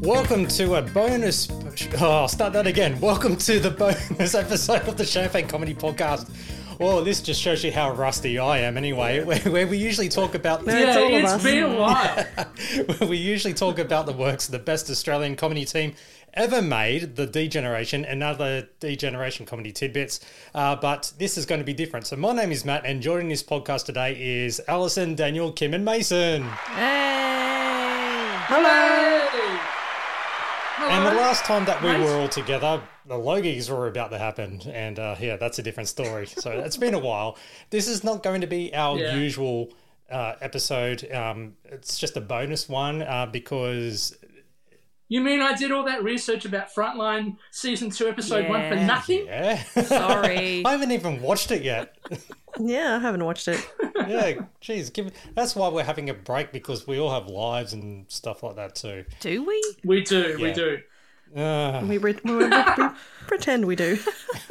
Welcome to a bonus. Oh, I'll start that again. Welcome to the bonus episode of the Champagne Comedy Podcast. Well, this just shows you how rusty I am, anyway. Where, where we usually talk about Yeah, all of it's us. been a while. where we usually talk about the works of the best Australian comedy team ever made, the D-Generation, and other D-Generation comedy tidbits. Uh, but this is going to be different. So my name is Matt, and joining this podcast today is Alison, Daniel, Kim, and Mason. Hey! Hello. And the last time that we were all together, the Logies were about to happen, and uh, yeah, that's a different story. So it's been a while. This is not going to be our Yeah. usual uh, episode. Um, it's just a bonus one uh, because You mean I did all that research about Frontline season two, episode one for nothing? yeah, Sorry. I haven't even watched it yet. Yeah, I haven't watched it. yeah, geez, give that's why we're having a break because we all have lives and stuff like that too. Do we? We do, we do. Uh, We, re- we, we, we pretend we do.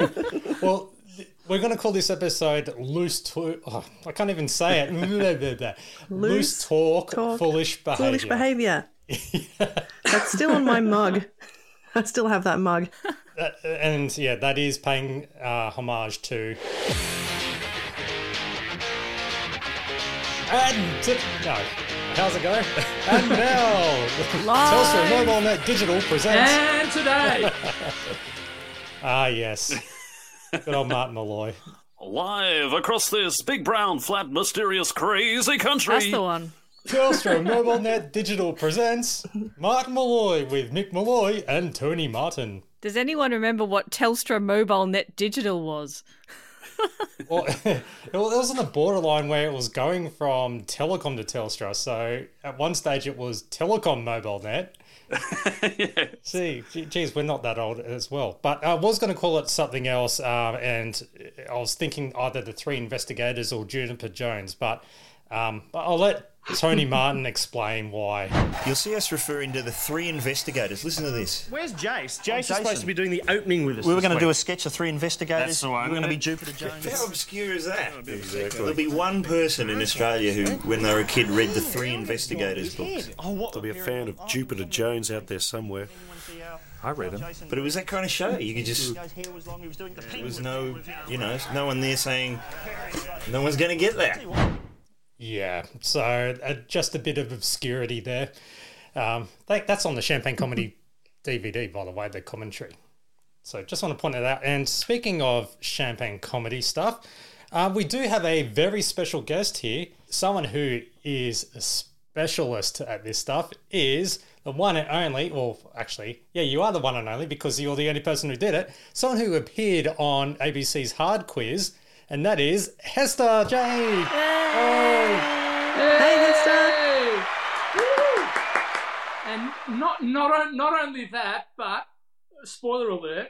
well, th- we're going to call this episode "Loose Talk." Oh, I can't even say it. Loose Loose talk, talk, foolish behavior. Foolish behaviour. That's still on my mug. I still have that mug. Uh, and yeah, that is paying uh, homage to. And to, no, how's it going? And now, Telstra Mobile Net Digital presents. And today, Ah, yes, good old Martin Molloy. Live across this big brown, flat, mysterious, crazy country. That's the one. Telstra Mobile Net Digital presents Martin Molloy with Mick Molloy and Tony Martin. Does anyone remember what Telstra Mobile Net Digital was? Well, it was on the borderline where it was going from telecom to Telstra. So at one stage it was telecom mobile net. See, gee- geez, we're not that old as well. But I was going to call it something else, um, and I was thinking either the Three Investigators or Jupiter Jones. But um, but I'll let Tony Martin explain why. You'll see us referring to the three investigators. Listen to this. Where's Jace? Jace is supposed to be doing the opening with us. We were going to do a sketch of three investigators. That's the one, We were going to be? Jupiter Jones. How obscure is that? There'll be one person in Australia who, when they were a kid, read the Three Investigators books. Oh, what? There'll be a fan of Jupiter Jones out there somewhere. I read him. But it was that kind of show. You could just. There was no, you know, no one there saying, no one's going to get that. Yeah, so uh, just a bit of obscurity there. Um, that, that's on the Champagne Comedy DVD, by the way, the commentary. So just want to point it out. And speaking of Champagne Comedy stuff, uh, we do have a very special guest here. Someone who is a specialist at this stuff is the one and only, well, actually, yeah, you are the one and only because you're the only person who did it. Someone who appeared on ABC's Hard Quiz, and that is Hester Jade. Hey, Hester! Hey! Woo! And not not not only that, but spoiler alert.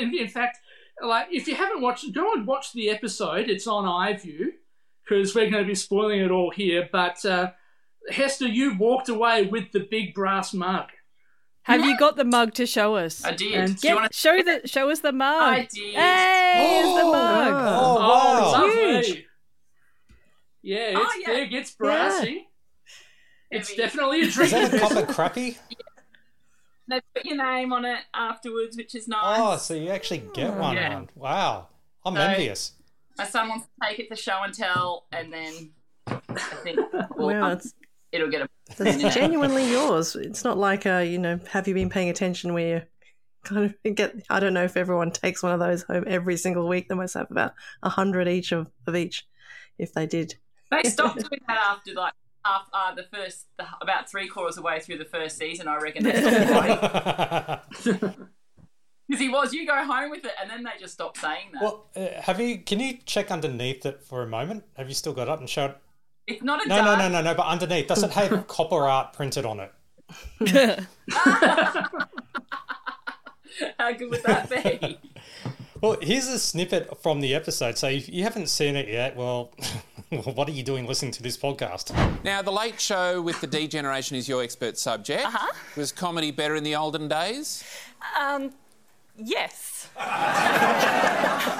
In, in fact, like if you haven't watched, go and watch the episode. It's on iView because we're going to be spoiling it all here. But uh, Hester, you walked away with the big brass mug. Have you got the mug to show us? I did. And Do Get, want to? show the show us the mug. I did. Hey, here's the mug. Oh, wow. lovely. Huge. Yeah, it's Oh, yeah. big. It's brassy. It's Heavy. definitely a drink. Is drink. that a copper crappy? They put your name on it afterwards, which is nice. Oh, so you actually get one. Yeah. on. Wow. I'm So- envious. My son wants to take it to show and tell, and then I think well, Wow, um, it'll get a. it's genuinely yours. It's not like, uh, you know, have you been paying attention where you kind of get, I don't know if everyone takes one of those home every single week. They must have about a hundred each of, of each, if they did. They stopped doing that after like half uh, the first the, about three quarters of the way through the first season. I reckon because he was. You go home with it, and then they just stopped saying that. well, uh, have you? Can you check underneath it for a moment? Have you still got it and show it? it's not a No, no, no, no, no. But underneath, does it have copper art printed on it? How good would that be? Well, here's a snippet from the episode. So if you haven't seen it yet, well, what are you doing listening to this podcast? Now, The Late Show with the D Generation is your expert subject. Uh-huh. Was comedy better in the olden days? Um, yes.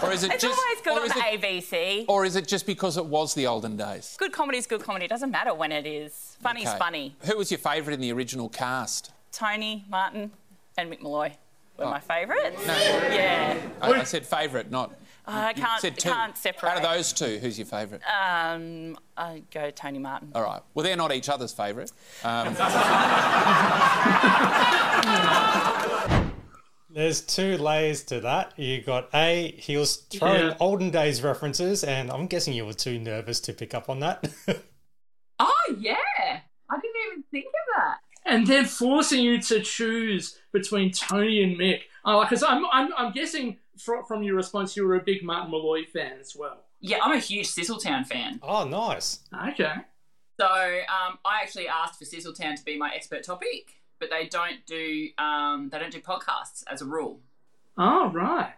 Or is it It's just always good or on is the it, ABC. or is it just because it was the olden days? Good comedy is good comedy. It doesn't matter when it is. Funny's Okay. funny. Who was your favourite in the original cast? Tony, Martin, and Mick Molloy were Oh. my favourites. No. Yeah. I, I said favourite, not. I can't, said two. can't separate. Out of those two, who's your favourite? Um, I go Tony Martin. All right. Well, they're not each other's favourite. Um, There's two layers to that. You got A, he was throwing Yeah. olden days references, and I'm guessing you were too nervous to pick up on that. Oh yeah, I didn't even think of that. And then forcing you to choose between Tony and Mick. Uh, because I'm, I'm, I'm guessing from, from your response, you were a big Martin Molloy fan as well. Yeah, I'm a huge Sizzletown fan. oh, nice. Okay. So um, I actually asked for Sizzletown to be my expert topic, but they don't do um, they don't do podcasts as a rule. Oh, right.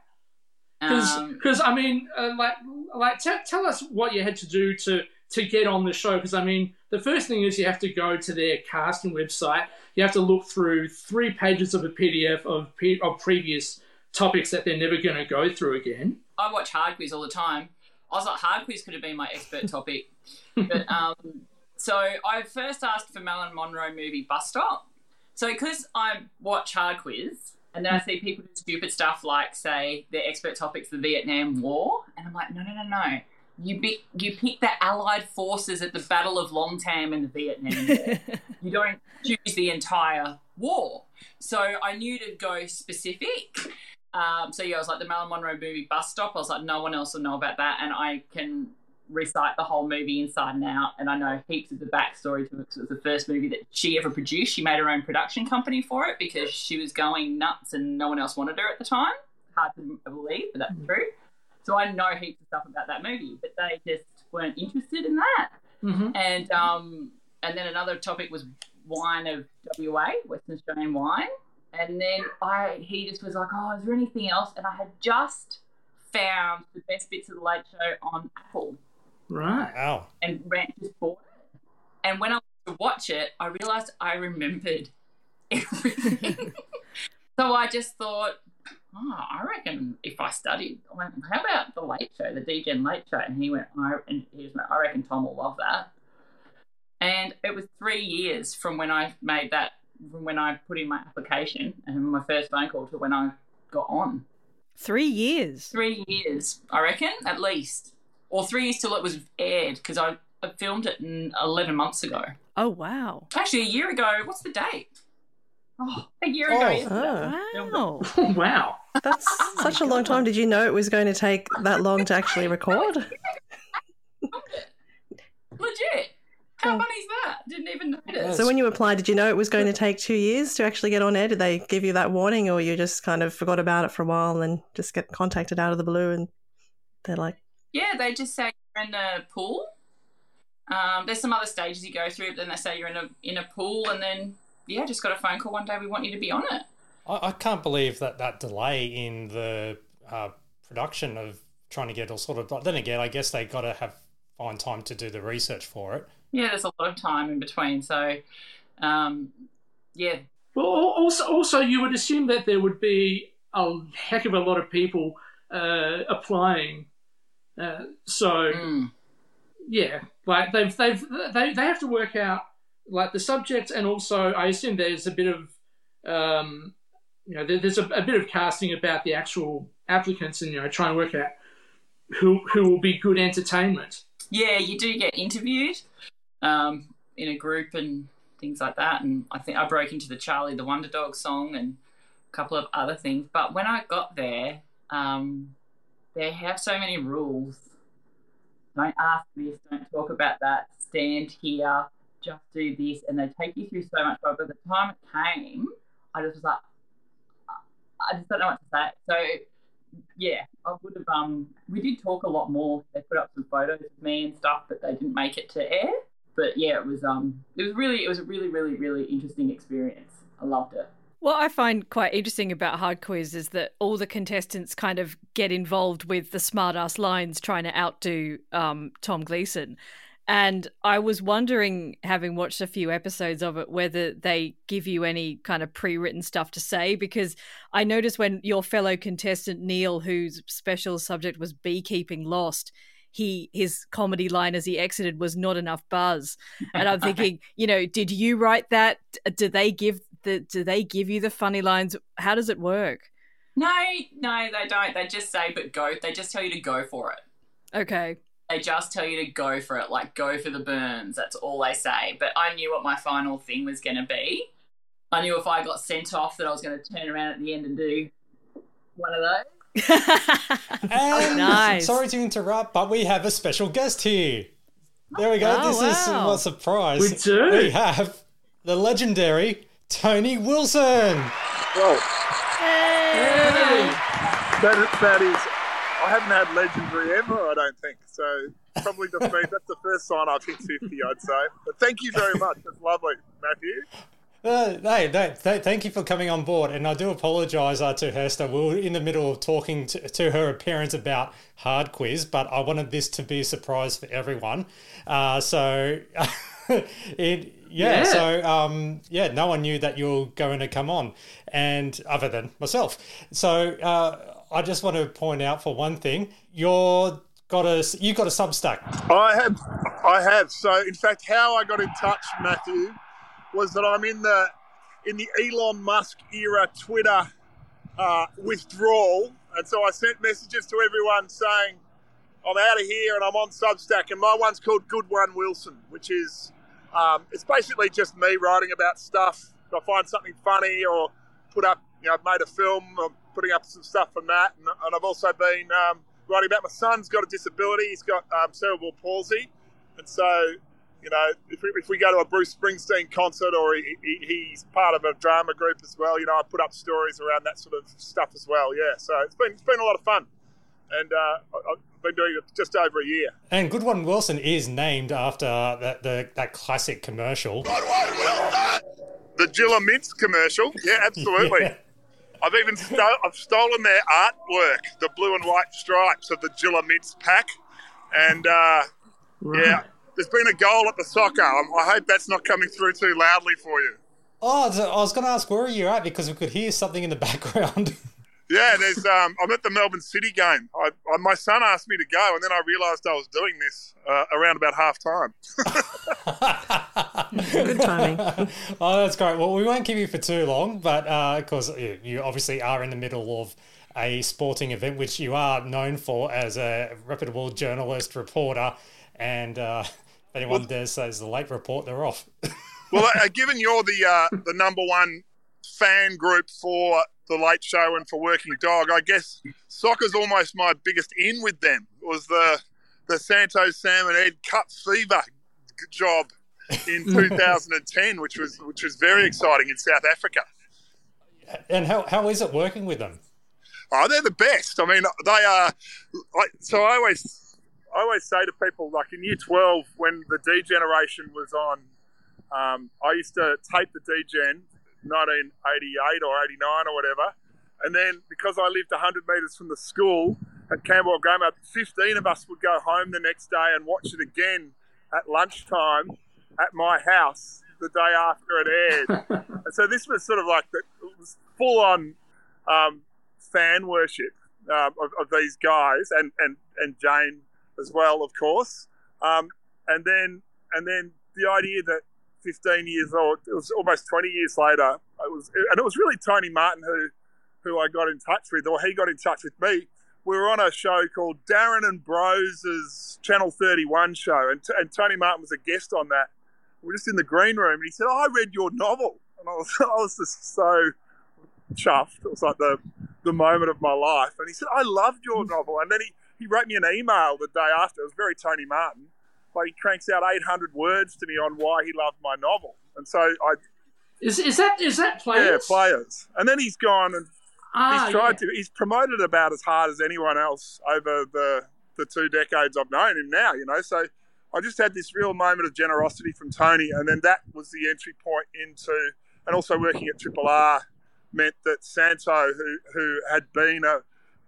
Because Um, I mean, uh, like, like tell tell us what you had to do to to get on the show. Because I mean, the first thing is you have to go to their casting website. You have to look through three pages of a PDF of of previous topics that they're never going to go through again. I watch Hard Quiz all the time. I was like, Hard Quiz could have been my expert topic. but um, so I first asked for Marilyn Monroe movie Bus Stop. So because I watch Hard Quiz and then I see people do stupid stuff like say their expert topic's the Vietnam War, and I'm like, no, no, no, no. You pick, you pick the Allied forces at the Battle of Long Tan in the Vietnam you don't choose the entire war. So I knew to go specific. Um, so yeah, I was like the Marilyn Monroe movie Bus Stop. I was like, no one else will know about that, and I can recite the whole movie inside and out, and I know heaps of the backstory to it. 'cause it was the first movie that she ever produced. She made her own production company for it because she was going nuts and no one else wanted her at the time. Hard to believe, but that's true. So I know heaps of stuff about that movie, but they just weren't interested in that. Mm-hmm. And um, and then another topic was wine of WA, Western Australian wine. And then I he just was like, oh, is there anything else? And I had just found the best bits of the Late Show on Apple, Right. Wow. and Rant just bought it. And when I went to watch it, I realised I remembered everything. so I just thought, oh, I reckon if I studied, I went, how about the Late Show, the DGen Late Show? And he went, I, and he was, I reckon Tom will love that. And it was three years from when I made that, from when I put in my application and my first phone call to when I got on. Three years. Three years, I reckon, at least. Or three years till it was aired, because I, I filmed it in 11 months ago. Oh wow. Actually, a year ago, what's the date? Oh, a year ago. Oh. yesterday. Wow. wow. That's such a long time. Did you know it was going to take that long to actually record? Legit. How funny is that? Didn't even notice. So when you applied, did you know it was going to take two years to actually get on air? Did they give you that warning, or you just kind of forgot about it for a while and then just get contacted out of the blue and they're like, Yeah, they just say you're in a pool. Um, there's some other stages you go through, but then they say you're in a in a pool, and then yeah, just got a phone call one day. We want you to be on it. I, I can't believe that that delay in the uh, production of trying to get all sort of. Then again, I guess they got to have find time to do the research for it. Yeah, there's a lot of time in between. So, um, yeah, Well, also, also, you would assume that there would be a heck of a lot of people uh, applying. Uh, so, Mm. yeah, like they've they've they they have to work out like the subject, and also I assume there's a bit of um, you know there, there's a, a bit of casting about the actual applicants, and you know trying to work out who who will be good entertainment. yeah, you do get interviewed um, in a group and things like that. And I think I broke into the Charlie the Wonder Dog song and a couple of other things. But when I got there, um, they have so many rules. Don't ask this, don't talk about that, stand here, just do this. And they take you through so much. But by the time it came, I just was like, I just don't know what to say. So yeah, I would have. Um, we did talk a lot more. They put up some photos of me and stuff, but they didn't make it to air. But yeah, it was. Um, it was really, it was a really, really, really interesting experience. I loved it. What I find quite interesting about Hard Quiz is that all the contestants kind of get involved with the smartass lines trying to outdo um, Tom Gleeson. And I was wondering, having watched a few episodes of it, whether they give you any kind of pre written stuff to say. Because I noticed when your fellow contestant, Neil, whose special subject was beekeeping, lost, he his comedy line as he exited was not enough buzz. And I'm thinking, you know, did you write that? Do they give the do they give you the funny lines? How does it work? No, no, they don't. They just say, but go. They just tell you to go for it. Okay. They just tell you to go for it, like go for the burns. That's all they say. But I knew what my final thing was going to be. I knew if I got sent off that I was going to turn around at the end and do one of those. And Nice. sorry to interrupt, but we have a special guest here. There we go. Oh, this is wow. a surprise. We do. We have the legendary Tony Wilson. Well, that, that is, I haven't had legendary ever, I don't think. So probably just means that's the first sign I've hit 50, I'd say. But thank you very much. That's lovely, Matthew. Uh, hey, no, th- thank you for coming on board, and I do apologise uh, to Hester. We were in the middle of talking to, to her parents about hard quiz, but I wanted this to be a surprise for everyone. Uh, so, it yeah, Yeah. so um, yeah, no one knew that you were going to come on, and other than myself. So uh, I just want to point out for one thing, you're got a you got a Substack. I have, I have. So, in fact, how I got in touch, Matthew, was that I'm in the in the Elon Musk era Twitter uh, withdrawal, and so I sent messages to everyone saying I'm out of here and I'm on Substack, and my one's called Good One Wilson, which is um, it's basically just me writing about stuff. If I find something funny or put up, you know, I've made a film, I'm putting up some stuff from that, and, and I've also been um, writing about my son's got a disability. He's got um, cerebral palsy, and so you know, if we, if we go to a Bruce Springsteen concert or he, he, he's part of a drama group as well, you know, I put up stories around that sort of stuff as well. Yeah, so it's been it's been a lot of fun, and uh, I've been doing it just over a year. And Good One Wilson is named after that the, that classic commercial. The Gilla Mints commercial, yeah, absolutely. Yeah. I've even sto- I've stolen their artwork, the blue and white stripes of the Gilla Mints pack, and uh, yeah, there's been a goal at the soccer. Um, I hope that's not coming through too loudly for you. Oh, I was going to ask where are you at because we could hear something in the background. Yeah, there's. Um, I'm at the Melbourne City game. I, I, my son asked me to go, and then I realised I was doing this uh, around about half time. Good timing. oh, that's great. Well, we won't keep you for too long, but because you, you obviously are in the middle of a sporting event, which you are known for as a reputable journalist, reporter, and uh, if anyone dares says the late report, they're off. well, uh, given you're the uh, the number one fan group for the Late Show and for Working Dog, I guess soccer's almost my biggest in with them. Was the the Santos Sam and Ed Cup Fever job in 2010, which was which was very exciting in South Africa. and how, how is it working with them? Oh, they're the best. I mean, they are. Like, so I always, I always say to people, like in Year Twelve, when the D generation was on, um, I used to tape the D Gen, 1988 or 89 or whatever, and then because I lived 100 metres from the school at Camberwell Grammar, 15 of us would go home the next day and watch it again at lunchtime at my house the day after it aired. and so this was sort of like the, it was full on um, fan worship um, of, of these guys and, and, and Jane as well, of course. Um, and then and then the idea that 15 years old, it was almost 20 years later, it was and it was really Tony Martin who who I got in touch with, or he got in touch with me. We were on a show called Darren and Bros' Channel 31 show, and, and Tony Martin was a guest on that. We are just in the green room, and he said, oh, "I read your novel," and I was, I was just so chuffed. It was like the the moment of my life. And he said, "I loved your novel," and then he he wrote me an email the day after. It was very Tony Martin. Like he cranks out 800 words to me on why he loved my novel, and so I Is, is that is that players? yeah, players. And then he's gone and Ah, he's tried to. He's promoted about as hard as anyone else over the the two decades I've known him now. You know, so I just had this real moment of generosity from Tony, and then that was the entry point into, and also working at Triple R meant that Santo, who who had been a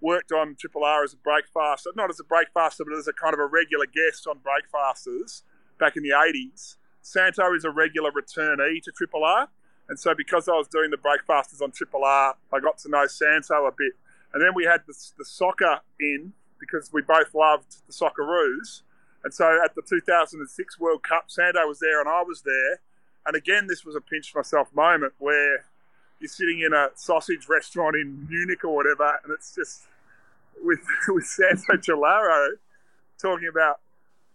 worked on Triple R as a breakfaster, not as a breakfaster, but as a kind of a regular guest on breakfasters, back in the 80s, Santo is a regular returnee to Triple R. And so because I was doing the breakfasters on Triple R, I got to know Santo a bit. And then we had the, the soccer in because we both loved the Socceroos. And so at the 2006 World Cup, Santo was there and I was there. And again, this was a pinch myself moment where you're sitting in a sausage restaurant in Munich or whatever, and it's just with with Santo Cilauro talking about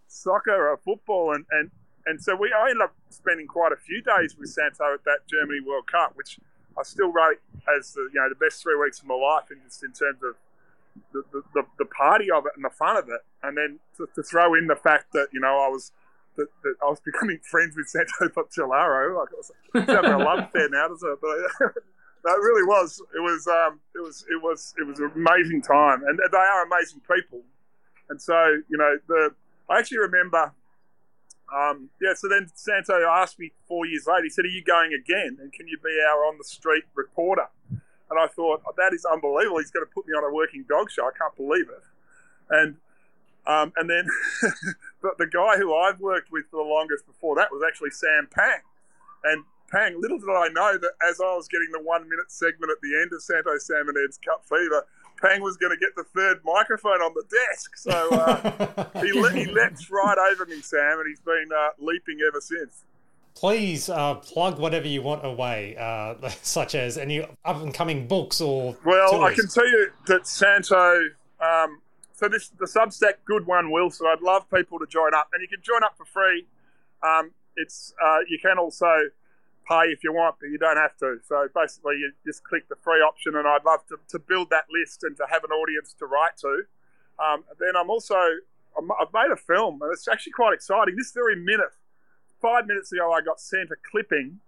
soccer or football, and, and, and so we I ended up spending quite a few days with Santo at that Germany World Cup, which I still rate as the you know the best three weeks of my life, in just in terms of the, the, the, party of it and the fun of it, and then to, to throw in the fact that you know I was that, that I was becoming friends with Santo Cilauro. Like I was having a love affair now, doesn't it? But it really was. It was. Um, it was. It was. It was an amazing time, and they are amazing people. And so, you know, the I actually remember. Um, yeah. So then Santo asked me four years later. He said, "Are you going again? And can you be our on the street reporter?" And I thought oh, that is unbelievable. He's going to put me on a working dog show. I can't believe it. And um, and then the, the guy who I've worked with for the longest before that was actually Sam Pang. And Pang, little did I know that as I was getting the one minute segment at the end of Santo Sam and Ed's Cup Fever, Pang was going to get the third microphone on the desk. So uh, he, le- he leapt right over me, Sam, and he's been uh, leaping ever since. Please uh, plug whatever you want away, uh, such as any up and coming books or. Well, tours. I can tell you that Santo. Um, so this the Substack Good One Will. So I'd love people to join up, and you can join up for free. Um, it's uh, you can also pay if you want, but you don't have to. So basically, you just click the free option, and I'd love to, to build that list and to have an audience to write to. Um, then I'm also I've made a film, and it's actually quite exciting. This very minute, five minutes ago, I got sent a clipping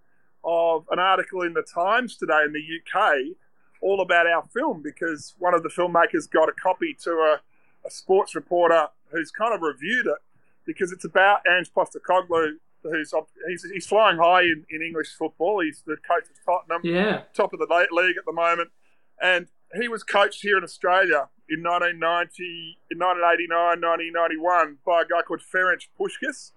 of an article in the Times today in the UK all about our film because one of the filmmakers got a copy to a a sports reporter who's kind of reviewed it because it's about Ange Postecoglou, who's he's, he's flying high in, in English football. He's the coach of Tottenham, yeah. top of the league at the moment, and he was coached here in Australia in 1990, in 1989, 1991 by a guy called Ferenc Puskas.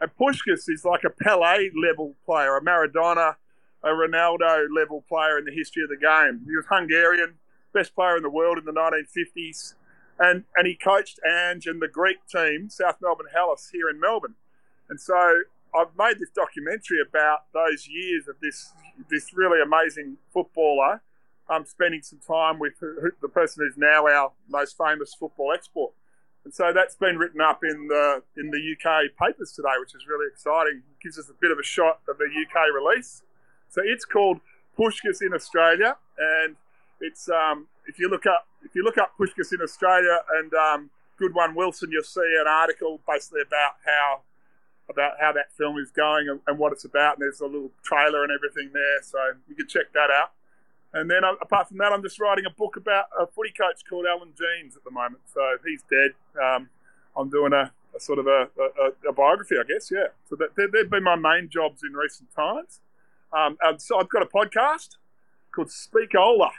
And Puskas is like a Pele level player, a Maradona, a Ronaldo level player in the history of the game. He was Hungarian, best player in the world in the 1950s and and he coached Ange and the Greek team, South Melbourne Hellas, here in Melbourne. And so I've made this documentary about those years of this this really amazing footballer. um, spending some time with the person who's now our most famous football export. And so that's been written up in the in the UK papers today, which is really exciting. It gives us a bit of a shot of the UK release. So it's called Puskas in Australia, and it's um, if you look up if you look up Puskas in Australia and um, Good One Wilson, you'll see an article basically about how about how that film is going and, and what it's about. And there's a little trailer and everything there, so you can check that out. And then uh, apart from that, I'm just writing a book about a footy coach called Alan Jeans at the moment. So he's dead. Um, I'm doing a, a sort of a, a, a, biography, I guess. Yeah. So that, they've been my main jobs in recent times. Um, so I've got a podcast called Speakola.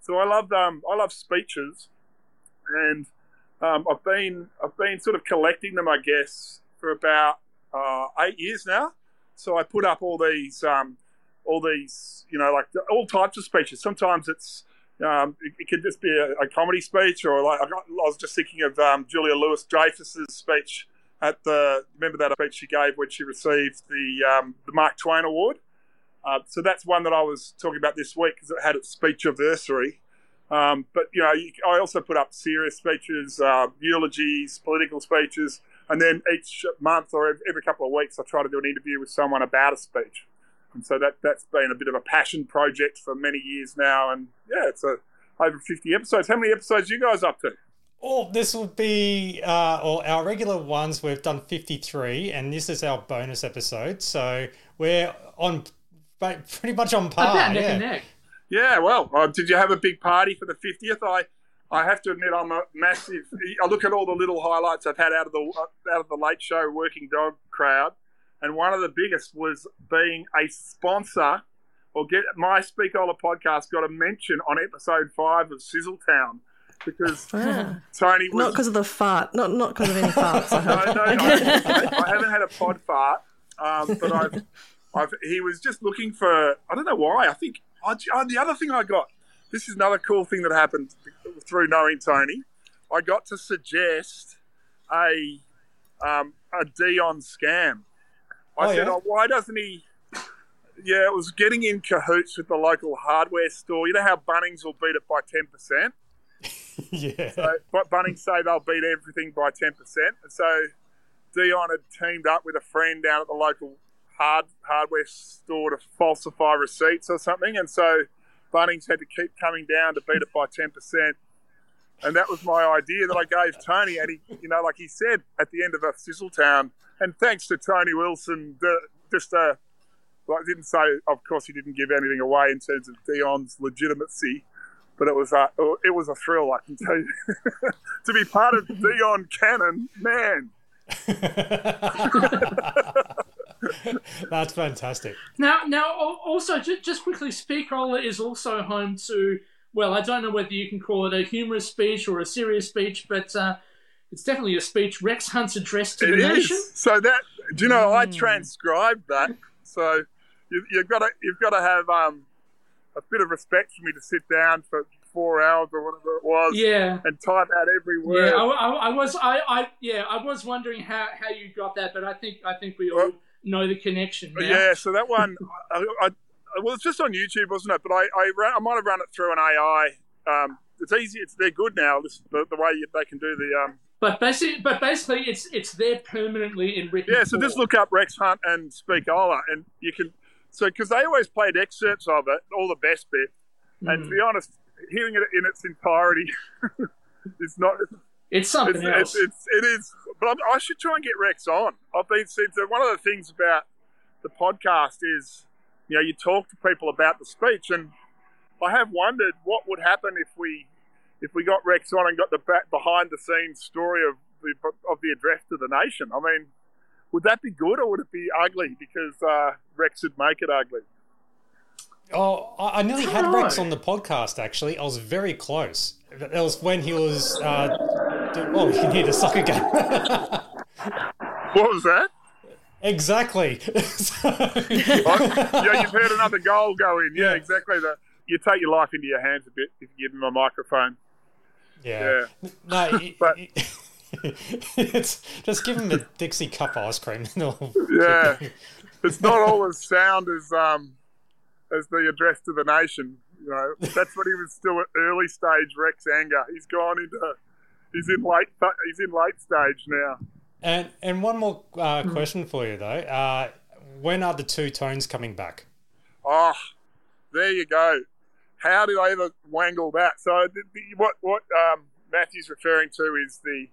So I love um, I love speeches, and um, I've been I've been sort of collecting them, I guess, for about uh, eight years now. So I put up all these um, all these you know like all types of speeches. Sometimes it's um, it, it, could just be a, a, comedy speech, or like I, got, I was just thinking of um, Julia Louis Dreyfus's speech at the remember that speech she gave when she received the um, the Mark Twain Award. Uh, so that's one that I was talking about this week because it had its speech anniversary. Um, but you know, I also put up serious speeches, uh, eulogies, political speeches, and then each month or every couple of weeks, I try to do an interview with someone about a speech. And so that that's been a bit of a passion project for many years now. And yeah, it's a, over fifty episodes. How many episodes you guys up to? Oh, this will be uh, or our regular ones. We've done fifty-three, and this is our bonus episode. So we're on pretty much on par. About neck yeah. Yeah, well, uh, did you have a big party for the 50th? I, I have to admit, I'm a massive. I look at all the little highlights I've had out of the out of the late show working dog crowd, and one of the biggest was being a sponsor or get my Speakola podcast got a mention on episode five of Sizzletown. because. Tony was Not because of the fart. Not not because of any farts. I no, no, I, I haven't had a pod fart, um, but I've, I've, he was just looking for, I don't know why. I think, I, the other thing I got, this is another cool thing that happened through knowing Tony. I got to suggest a, um, a Dion scam. I Oh, said, yeah? oh, why doesn't he? Yeah, it was getting in cahoots with the local hardware store. You know how Bunnings will beat it by 10%? yeah. So, but Bunnings say they'll beat everything by ten percent, and so Dion had teamed up with a friend down at the local hard hardware store to falsify receipts or something, and so Bunnings had to keep coming down to beat it by ten percent. And that was my idea that I gave Tony, and he, you know, like he said at the end of a Sizzletown, and thanks to Tony Wilson, the, just uh, well, I didn't say, of course, he didn't give anything away in terms of Dion's legitimacy, but it was a, it was a thrill, I can tell you, to be part of Dion canon, man. That's fantastic. Now, now, also, just, just quickly, Speakola is also home to. Well, I don't know whether you can call it a humorous speech or a serious speech, but uh, it's definitely a speech. Rex Hunt's address to It the is. nation. So that do you know? I transcribed that. So you, you've got to you've got to have um, a bit of respect for me to sit down for four hours or whatever it was. Yeah. And type out every word. Yeah, I, I, I was, I, I, yeah, I was wondering how, how you got that, but I think, I think we all know the connection. Now. Yeah, so that one, I, I, well, it's just on YouTube, wasn't it? But I, I, ran, I might have run it through an AI. Um, it's easy. It's they're good now. This, the, the way you, they can do the. Um, But basically, but basically, it's it's there permanently in written. yeah, so just look up Rex Hunt and Speakola, and you can. So because they always played excerpts of it, all the best bit, and to be honest, hearing it in its entirety is not. It's something it's, else. It's, it's, it is, but I'm, I should try and get Rex on. I've been saying that one of the things about the podcast is, you know, you talk to people about the speech, and I have wondered what would happen if we, if we got Rex on and got the back behind the scenes story of the of the address to the nation. I mean, would that be good or would it be ugly because uh, Rex would make it ugly? Oh, I I nearly had Rex on the podcast. Actually, I was very close. That was when he was. Uh, do- oh, you need a soccer game. what was that? Exactly. Oh, yeah, you've heard another goal go in. Yeah, exactly. The, you take your life into your hands a bit if you give him a microphone. Yeah. No, it- it- it's just give him the Dixie Cup ice cream. and. Yeah, it's not all as sound as um as the address to the nation. You know, that's when he was still at early stage Rex anger. He's gone into he's in late he's in late stage now. And and one more uh, question for you though. Uh, when are the two tones coming back? Oh, there you go. How did I ever wangle that? So the, the, what what um, Matthew's referring to is the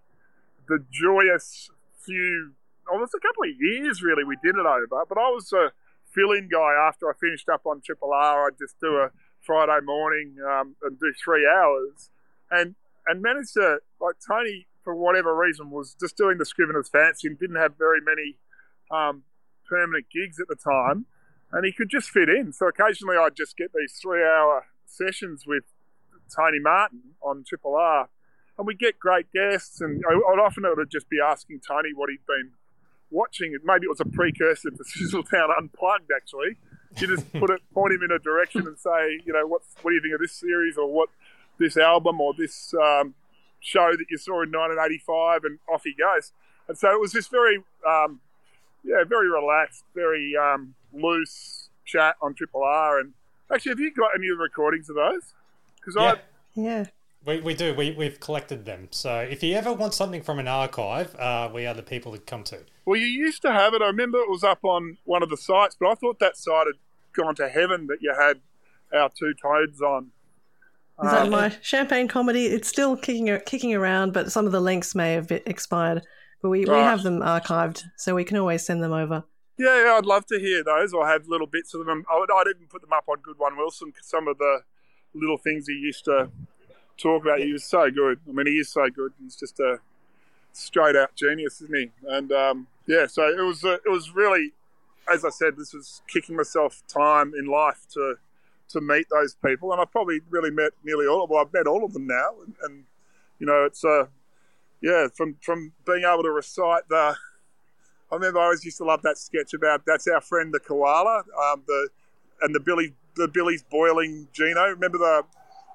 the joyous few. almost a couple of years really we did it over. But I was a fill-in guy after I finished up on Triple R. I'd just do a Friday morning um, and do three hours, and and managed to like Tony for whatever reason was just doing the Scrivener's Fancy and didn't have very many um, permanent gigs at the time, and he could just fit in. So occasionally I'd just get these three-hour sessions with Tony Martin on Triple R, and we get great guests. And I- I'd often it would just be asking Tony what he'd been watching. Maybe it was a precursor to Sizzletown Unplugged. Actually, you just put it, point him in a direction, and say, you know, what what do you think of this series, or what this album, or this um, show that you saw in 1985, and off he goes. And so it was this very, um, yeah, very relaxed, very um, loose chat on Triple R. And actually, have you got any of the recordings of those? Because Yeah. I Yeah. We, we do. We, we've collected them. So if you ever want something from an archive, uh, we are the people to come to. Well, you used to have it. I remember it was up on one of the sites, but I thought that site had gone to heaven that you had our two toads on. Is that Um, my champagne comedy? It's still kicking kicking around, but some of the links may have expired. But we, we have them archived, so we can always send them over. Yeah, yeah, I'd love to hear those or have little bits of them. I, would, I didn't put them up on Good One Wilson 'cause some of the little things he used to talk about. He was so good. I mean, he is so good. He's just a straight out genius, isn't he? And um, yeah, so it was uh, it was really, as I said, this was kicking myself time in life to to meet those people, and I've probably really met nearly all of. Well, I've met all of them now, and, and you know, it's uh, yeah, from from being able to recite the. I remember I always used to love that sketch about that's our friend the koala, um, the and the Billy the Billy's boiling Gino. Remember the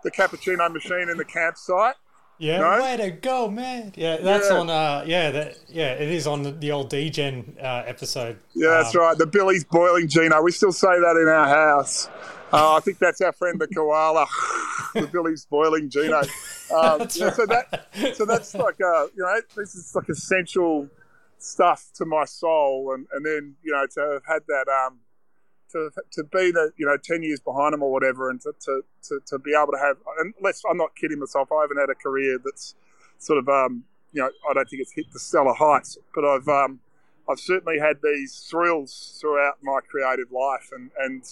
the cappuccino machine in the campsite? Yeah, No? way to go, man. Yeah, that's Yeah. on. Uh, yeah, that yeah, it is on the, the old DGen uh, episode. Yeah, that's Um, right. The Billy's boiling Gino. We still say that in our house. Uh, I think that's our friend the koala. the Billy's boiling Gino. Um, That's yeah, So that so that's like uh, you know this is like essential stuff to my soul, and, and then you know to have had that um to to be the you know ten years behind them or whatever, and to to, to, to be able to have and let's I'm not kidding myself. I haven't had a career that's sort of um you know I don't think it's hit the stellar heights, but I've um I've certainly had these thrills throughout my creative life, and and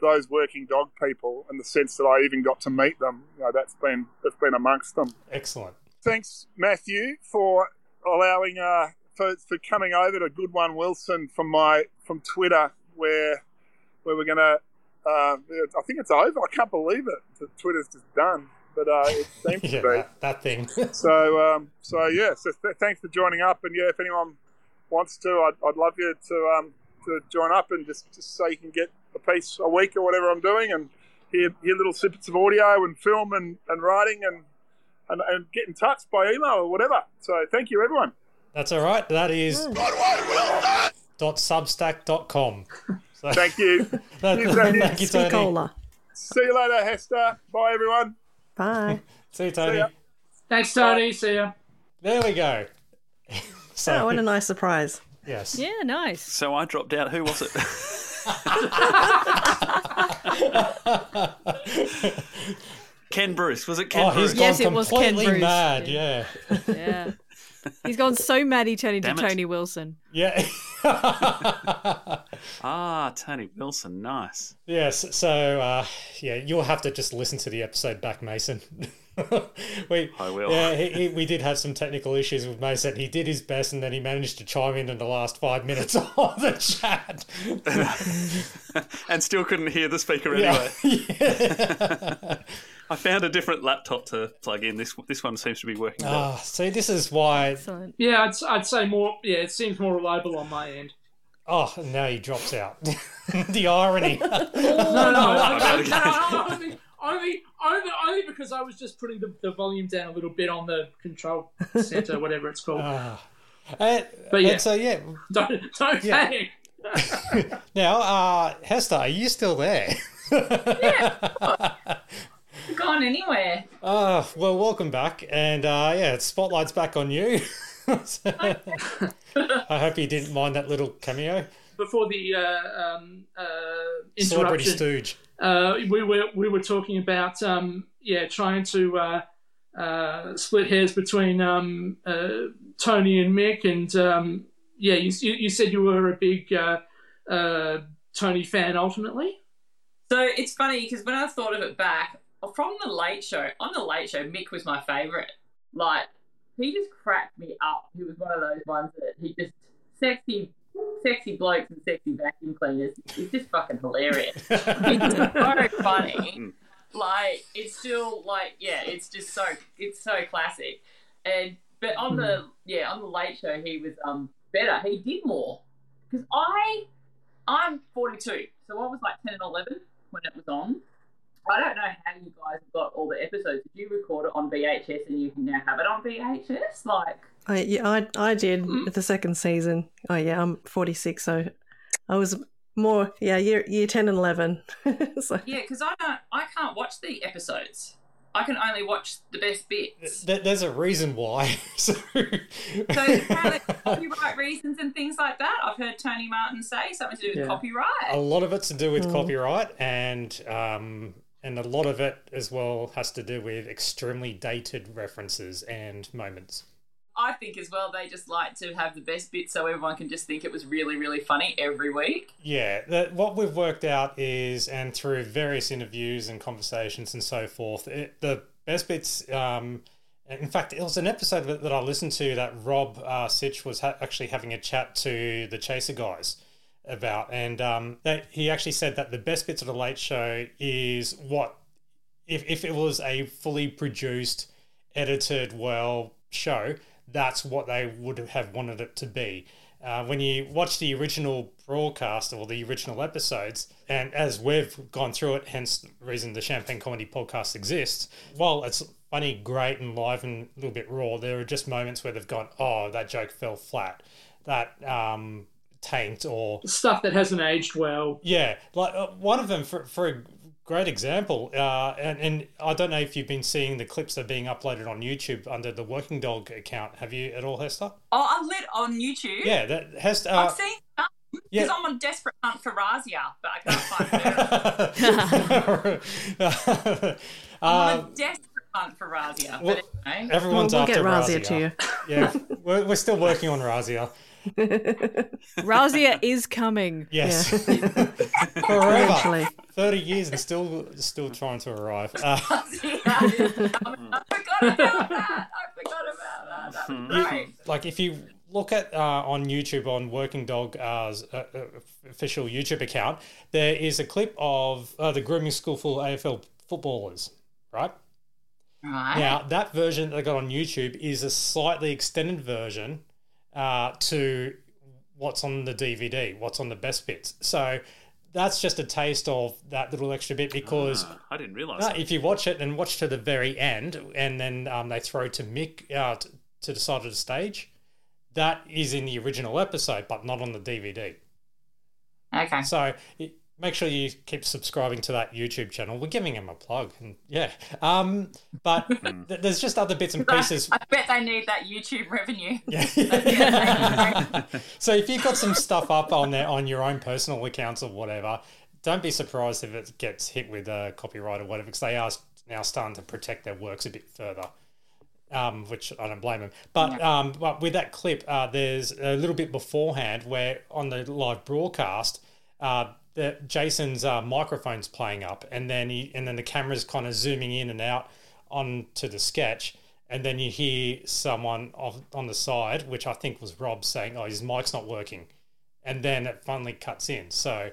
those working dog people, and the sense that I even got to meet them, you know, that's been that's been amongst them. Excellent. Thanks, Matthew, for allowing uh for, for coming over to Good One Wilson from my from Twitter, where where we're gonna. Uh, I think it's over. I can't believe it. Twitter's just done, but uh, it seems yeah, to be. that, that thing. So, um, so yeah. So th- thanks for joining up, and yeah, if anyone wants to, I'd, I'd love you to um, to join up and just, just so you can get a piece a week or whatever I'm doing, and hear, hear little snippets of audio and film and, and writing and, and and get in touch by email or whatever. So thank you, everyone. That's all right. That is dot substack.com. So, Thank you. that, Cheers, thank you, Tony. Cola. See you later, Hester. Bye, everyone. Bye. See you, Tony. ya. Thanks, Tony. See ya. There we go. Oh, so, Oh, what a nice surprise. yes. Yeah, nice. So I dropped out. Who was it? Ken Bruce. Was it Ken Oh, Bruce? he's Yes, gone it was Ken Bruce. mad. Yeah. Yeah. He's gone so mad he turned into Damn it. Tony Wilson. Yeah. Ah, Tony Wilson. Nice. yes. So, uh, yeah, you'll have to just listen to the episode back, Mason. we, I will. Yeah, he, he, we did have some technical issues with Mason. He did his best, and then he managed to chime in in the last five minutes of the chat. and still couldn't hear the speaker Yeah. anyway. I found a different laptop to plug in. This this one seems to be working better. Ah, see, this is why. Excellent. Yeah, I'd, I'd say more. Yeah, it seems more reliable on my end. Oh, now he drops out. the irony. No, no, no, no, no, no, only, only, only, only because I was just putting the, the volume down a little bit on the control center, whatever it's called. Ah. And, But yeah. and so yeah. Don't, don't Yeah. panic. Now, uh, Hester, are you still there? Gone anywhere. Uh, well, welcome back, and uh, yeah, spotlight's back on you. So, I hope you didn't mind that little cameo. Before the uh, um, uh, Celebrity interruption, stooge. uh, we were we were talking about um, yeah trying to uh, uh, split hairs between um, uh, Tony and Mick, and um, yeah, you, you you said you were a big uh, uh, Tony fan ultimately. So it's funny because when I thought of it back from the Late Show, on the Late Show, Mick was my favourite. Like he just cracked me up. He was one of those ones that he just sexy, sexy blokes and sexy vacuum cleaners. He's just fucking hilarious. it's so funny. Like it's still like yeah, it's just so it's so classic. And but on the yeah on the Late Show he was um better. He did more because I I'm 42, so I was like 10 and 11 when it was on. I don't know how you guys got all the episodes. Did you record it on VHS and you can now have it on VHS? Like, I, yeah, I, I did with the second season. Oh, yeah, I'm 46, so I was more, yeah, year, year 10 and 11. so, yeah, because I don't, I can't watch the episodes. I can only watch the best bits. There- There's a reason why. so, So apparently copyright reasons and things like that. I've heard Tony Martin say something to do with Yeah. copyright. a lot of it's to do with Mm. copyright, and um, and a lot of it as well has to do with extremely dated references and moments. I think as well they just like to have the best bits so everyone can just think it was really, really funny every week. Yeah, what we've worked out is, and through various interviews and conversations and so forth, it, the best bits. Um, in fact, it was an episode that I listened to that Rob uh, Sitch was ha- actually having a chat to the Chaser guys about, and um, he actually said that the best bits of the Late Show is what if if it was a fully produced edited well show, that's what they would have wanted it to be. Uh, when you watch the original broadcast or the original episodes, and as we've gone through it, hence the reason the Champagne Comedy podcast exists, while it's funny, great, and live and a little bit raw, there are just moments where they've gone, oh, that joke fell flat. That um, taint or Stuff that hasn't aged well. yeah, like uh, one of them for for a great example, uh, and and I don't know if you've been seeing the clips that are being uploaded on YouTube under the Working Dog account. Have you at all, Hester? Oh, I lit on YouTube. Yeah, that Hester. I've Uh, seen because yeah. I'm on desperate hunt for Razia, but I can't find her. I'm on uh, a desperate hunt for Razia. well, But anyway. everyone's Well, we'll after get Razia to you. Yeah, we're, we're still working on Razia. Razia is coming. Yes, Eventually. forever. Thirty years and still still trying to arrive. Uh, I forgot about that. I forgot about that. That you- like if you look at uh, on YouTube on Working Dog uh, uh, uh, official YouTube account, there is a clip of uh, the grooming school for AFL footballers, right? Right. Now that version that I got on YouTube is a slightly extended version uh, to what's on the DVD, what's on the best bits. So that's just a taste of that little extra bit because Ah, I didn't realise no, that. if you watch it and watch to the very end, and then um, they throw to Mick uh, t- to the side of the stage, that is in the original episode, but not on the DVD. Okay. So it, make sure you keep subscribing to that YouTube channel. We're giving him a plug, and yeah. Um, but th- there's just other bits and pieces. I bet they need that YouTube revenue. Yeah. so if you've got some stuff up on there on your own personal accounts or whatever, don't be surprised if it gets hit with a copyright or whatever, because they are now starting to protect their works a bit further. Um, which I don't blame them. But um, but with that clip, uh, there's a little bit beforehand where on the live broadcast, uh, the Jason's uh, microphone's playing up, and then he, and then the camera's kind of zooming in and out onto the sketch, and then you hear someone off, on the side, which I think was Rob saying, "Oh, his mic's not working," and then it finally cuts in. So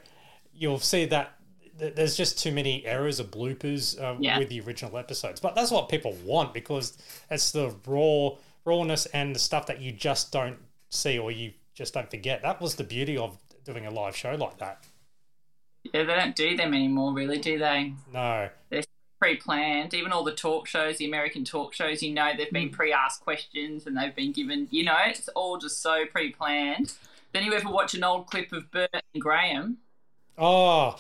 you'll see that th- there's just too many errors or bloopers uh, Yeah. with the original episodes. But that's what people want because it's the raw rawness and the stuff that you just don't see or you just don't forget. That was the beauty of doing a live show like that. Yeah, they don't do them anymore, really, do they? No. They're pre-planned. Even all the talk shows, the American talk shows, you know, they've been hmm. pre-asked questions and they've been given, you know, it's all just so pre-planned. Then you ever watch an old clip of Bert and Graham? Oh,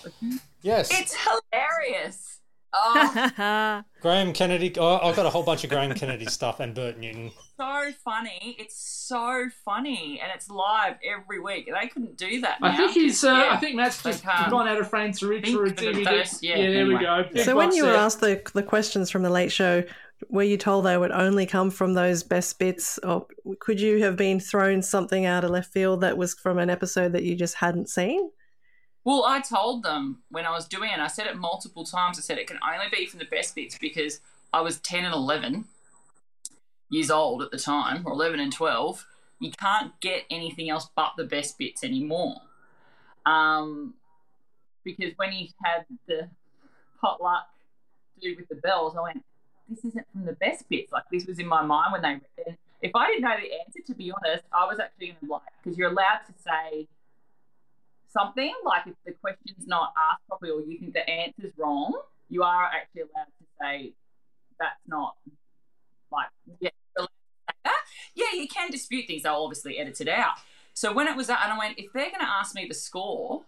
yes. It's hilarious. Oh, Graham Kennedy. Oh, I've got a whole bunch of Graham Kennedy stuff and Bert Newton. So funny. It's so funny, and it's live every week. They couldn't do that. I think he's. 'cause, Uh, yeah, I think Matt's just can't. gone out of frame to reach for a for the DVD. first- yeah, there we go. Big So when you were asked the the questions from the late show, were you told they would only come from those best bits, or could you have been thrown something out of left field that was from an episode that you just hadn't seen? Well, I told them when I was doing it, I said it multiple times. I said it can only be from the best bits because I was 10 and 11 years old at the time, or 11 and 12. You can't get anything else but the best bits anymore. Um, because when he had the potluck do with the bells, I went, this isn't from the best bits. Like, this was in my mind when they. If I didn't know the answer, to be honest, I was actually going to like, because you're allowed to say, something, like if the question's not asked properly or you think the answer's wrong, you are actually allowed to say that's not like yeah, you're allowed to say that. Yeah, you can dispute things. They'll obviously edit it out. So when it was that, and I went, if they're going to ask me the score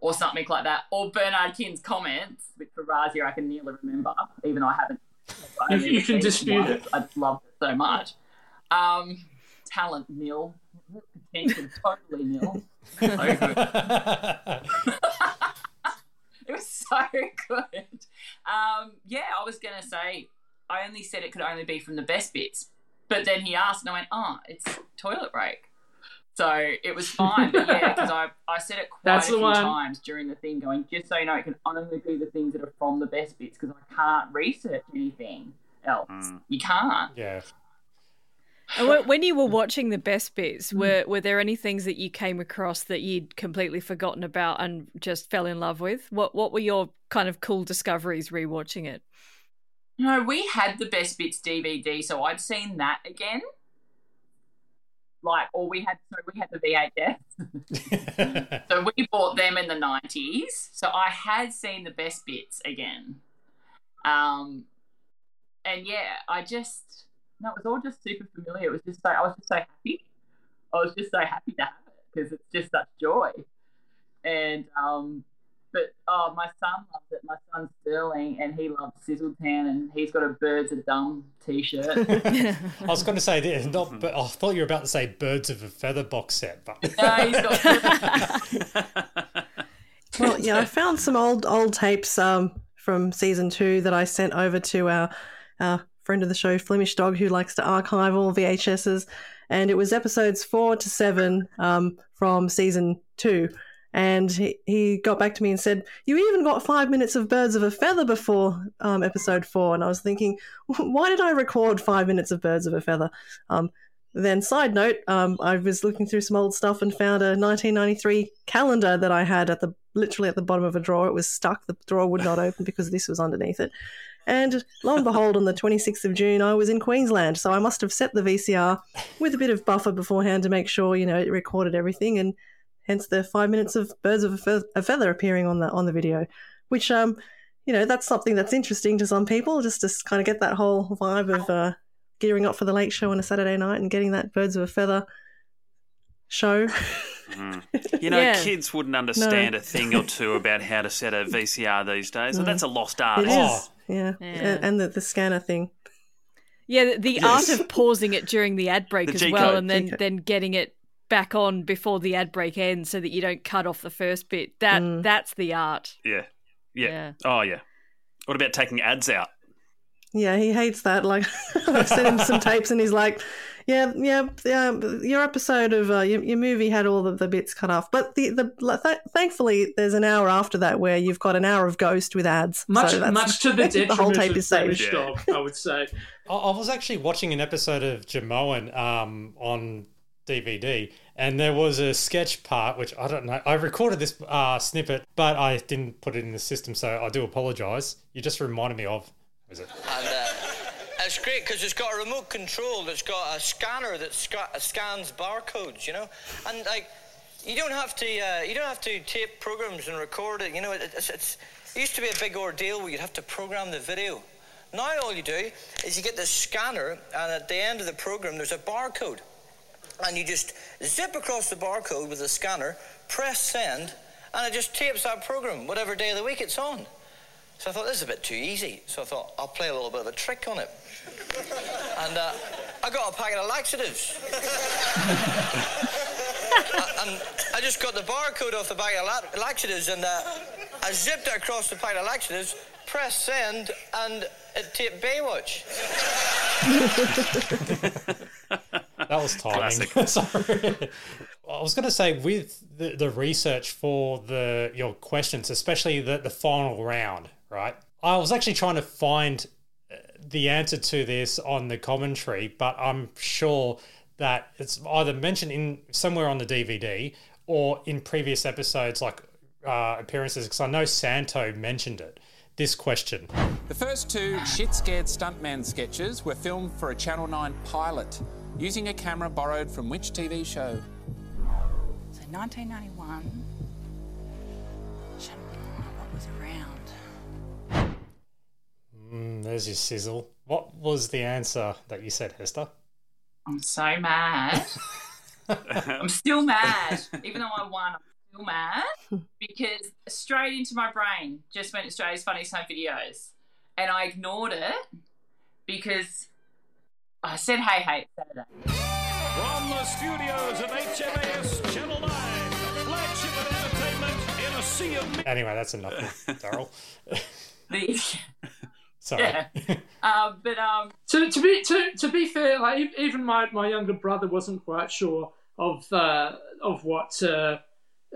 or something like that, or Bernard King's comments, which for Razia I can nearly remember, even though I haven't. I You- you can dispute it. I loved it so much. Um, talent nil, potential totally nil. So it was so good. Um, yeah, I was going to say, I only said it could only be from the best bits. But then he asked, and I went, oh, it's toilet break. So it was fine. But yeah, because I, I said it quite That's a the few one. times during the thing, going, just so you know, it can only be the things that are from the best bits because I can't research anything else. Mm. You can't. Yeah. And when- When you were watching the best bits, were were there any things that you came across that you'd completely forgotten about and just fell in love with? What what were your kind of cool discoveries rewatching it? No, we had the Best Bits DVD, so I'd seen that again. Like, or we had, so we had the VHS. so we bought them in the 90s. So I had seen the Best Bits again. Um, and yeah, I just, no, it was all just super familiar. It was just so, I was just so happy. I was just so happy to have it because it's just such joy. And, um, but oh, my son loves it. My son's Sterling, and he loves Sizzletown, and he's got a Birds of Dumb T-shirt. I was going to say, this, not, but I thought you were about to say Birds of a Feather box set. But no, he's got. Well, yeah, I found some old old tapes um, from season two that I sent over to our, our friend of the show, Flemish Dog, who likes to archive all VHSs, and it was episodes four to seven um, from season two. And he, he got back to me and said, You even got five minutes of Birds of a Feather before um, episode four. And I was thinking, Why did I record five minutes of Birds of a Feather? Um, then, side note, um, I was looking through some old stuff and found a 1993 calendar that I had at the literally at the bottom of a drawer. It was stuck; the drawer would not open because this was underneath it. And lo and behold, on the 26th of June, I was in Queensland, so I must have set the VCR with a bit of buffer beforehand to make sure you know it recorded everything, and hence the five minutes of birds of a, feather appearing on the on the video, which um you know that's something that's interesting to some people just to kind of get that whole vibe of uh, gearing up for the late show on a Saturday night and getting that birds of a feather show. You know, Yeah. kids wouldn't understand No. a thing or two about how to set a VCR these days, and No. that's a lost art. It is, yeah, Yeah. And, and the, the scanner thing. Yeah, the, the Yes. art of pausing it during the ad break The as G-code. well, and then G-code. then getting it back on before the ad break ends, so that you don't cut off the first bit. That Mm. that's the art. Yeah. yeah. Yeah. Oh, yeah. What about taking ads out? Yeah, he hates that. Like, I've sent him some tapes, and he's like, "Yeah, yeah, yeah. Your episode of uh, your, your movie had all the, the bits cut off, but the the th- thankfully there's an hour after that where you've got an hour of Ghost with ads. Much, so that's, much to the detriment the whole tape of is saved. Flemish Dog, I would say. I, I was actually watching an episode of Jimeoin um, on DVD, and there was a sketch part which I don't know. I recorded this uh, snippet, but I didn't put it in the system, so I do apologise. You just reminded me of. Was it? And uh, it's great because it's got a remote control that's got a scanner that sca- scans barcodes, you know, and like you don't have to uh, you don't have to tape programs and record it. You know, it, it's, it's it used to be a big ordeal where you'd have to program the video. Now all you do is you get the scanner, and at the end of the program there's a barcode, and you just zip across the barcode with a scanner, press send, and it just tapes that program whatever day of the week it's on. So I thought this is a bit too easy. So I thought I'll play a little bit of a trick on it. And uh, I got a packet of laxatives. And I just got the barcode off the bag of la- laxatives and uh, I zipped it across the packet of laxatives, pressed send, and it taped Baywatch. That was timing. Sorry. I was going to say with the, the research for the your questions, especially the, the final round, right? I was actually trying to find uh, the answer to this on the commentary, but I'm sure that it's either mentioned in somewhere on the DVD or in previous episodes, like uh, appearances, because I know Santo mentioned it. This question. The first two shit scared stuntman sketches were filmed for a Channel 9 pilot using a camera borrowed from which TV show? So 1991. What was around? Mm, there's your sizzle. What was the answer that you said, Hester? I'm so mad. I'm still mad. Even though I won, I'm still mad because straight into my brain just went Australia's Funniest Home Videos. And I ignored it because I said, hey, hey, it's Saturday. From the studios of HMAS Channel 9, flagship of entertainment in a sea of Anyway, that's enough, Daryl. The, Sorry. yeah. um, but um, To, to be to, to be fair, like even my, my younger brother wasn't quite sure of uh, of what uh,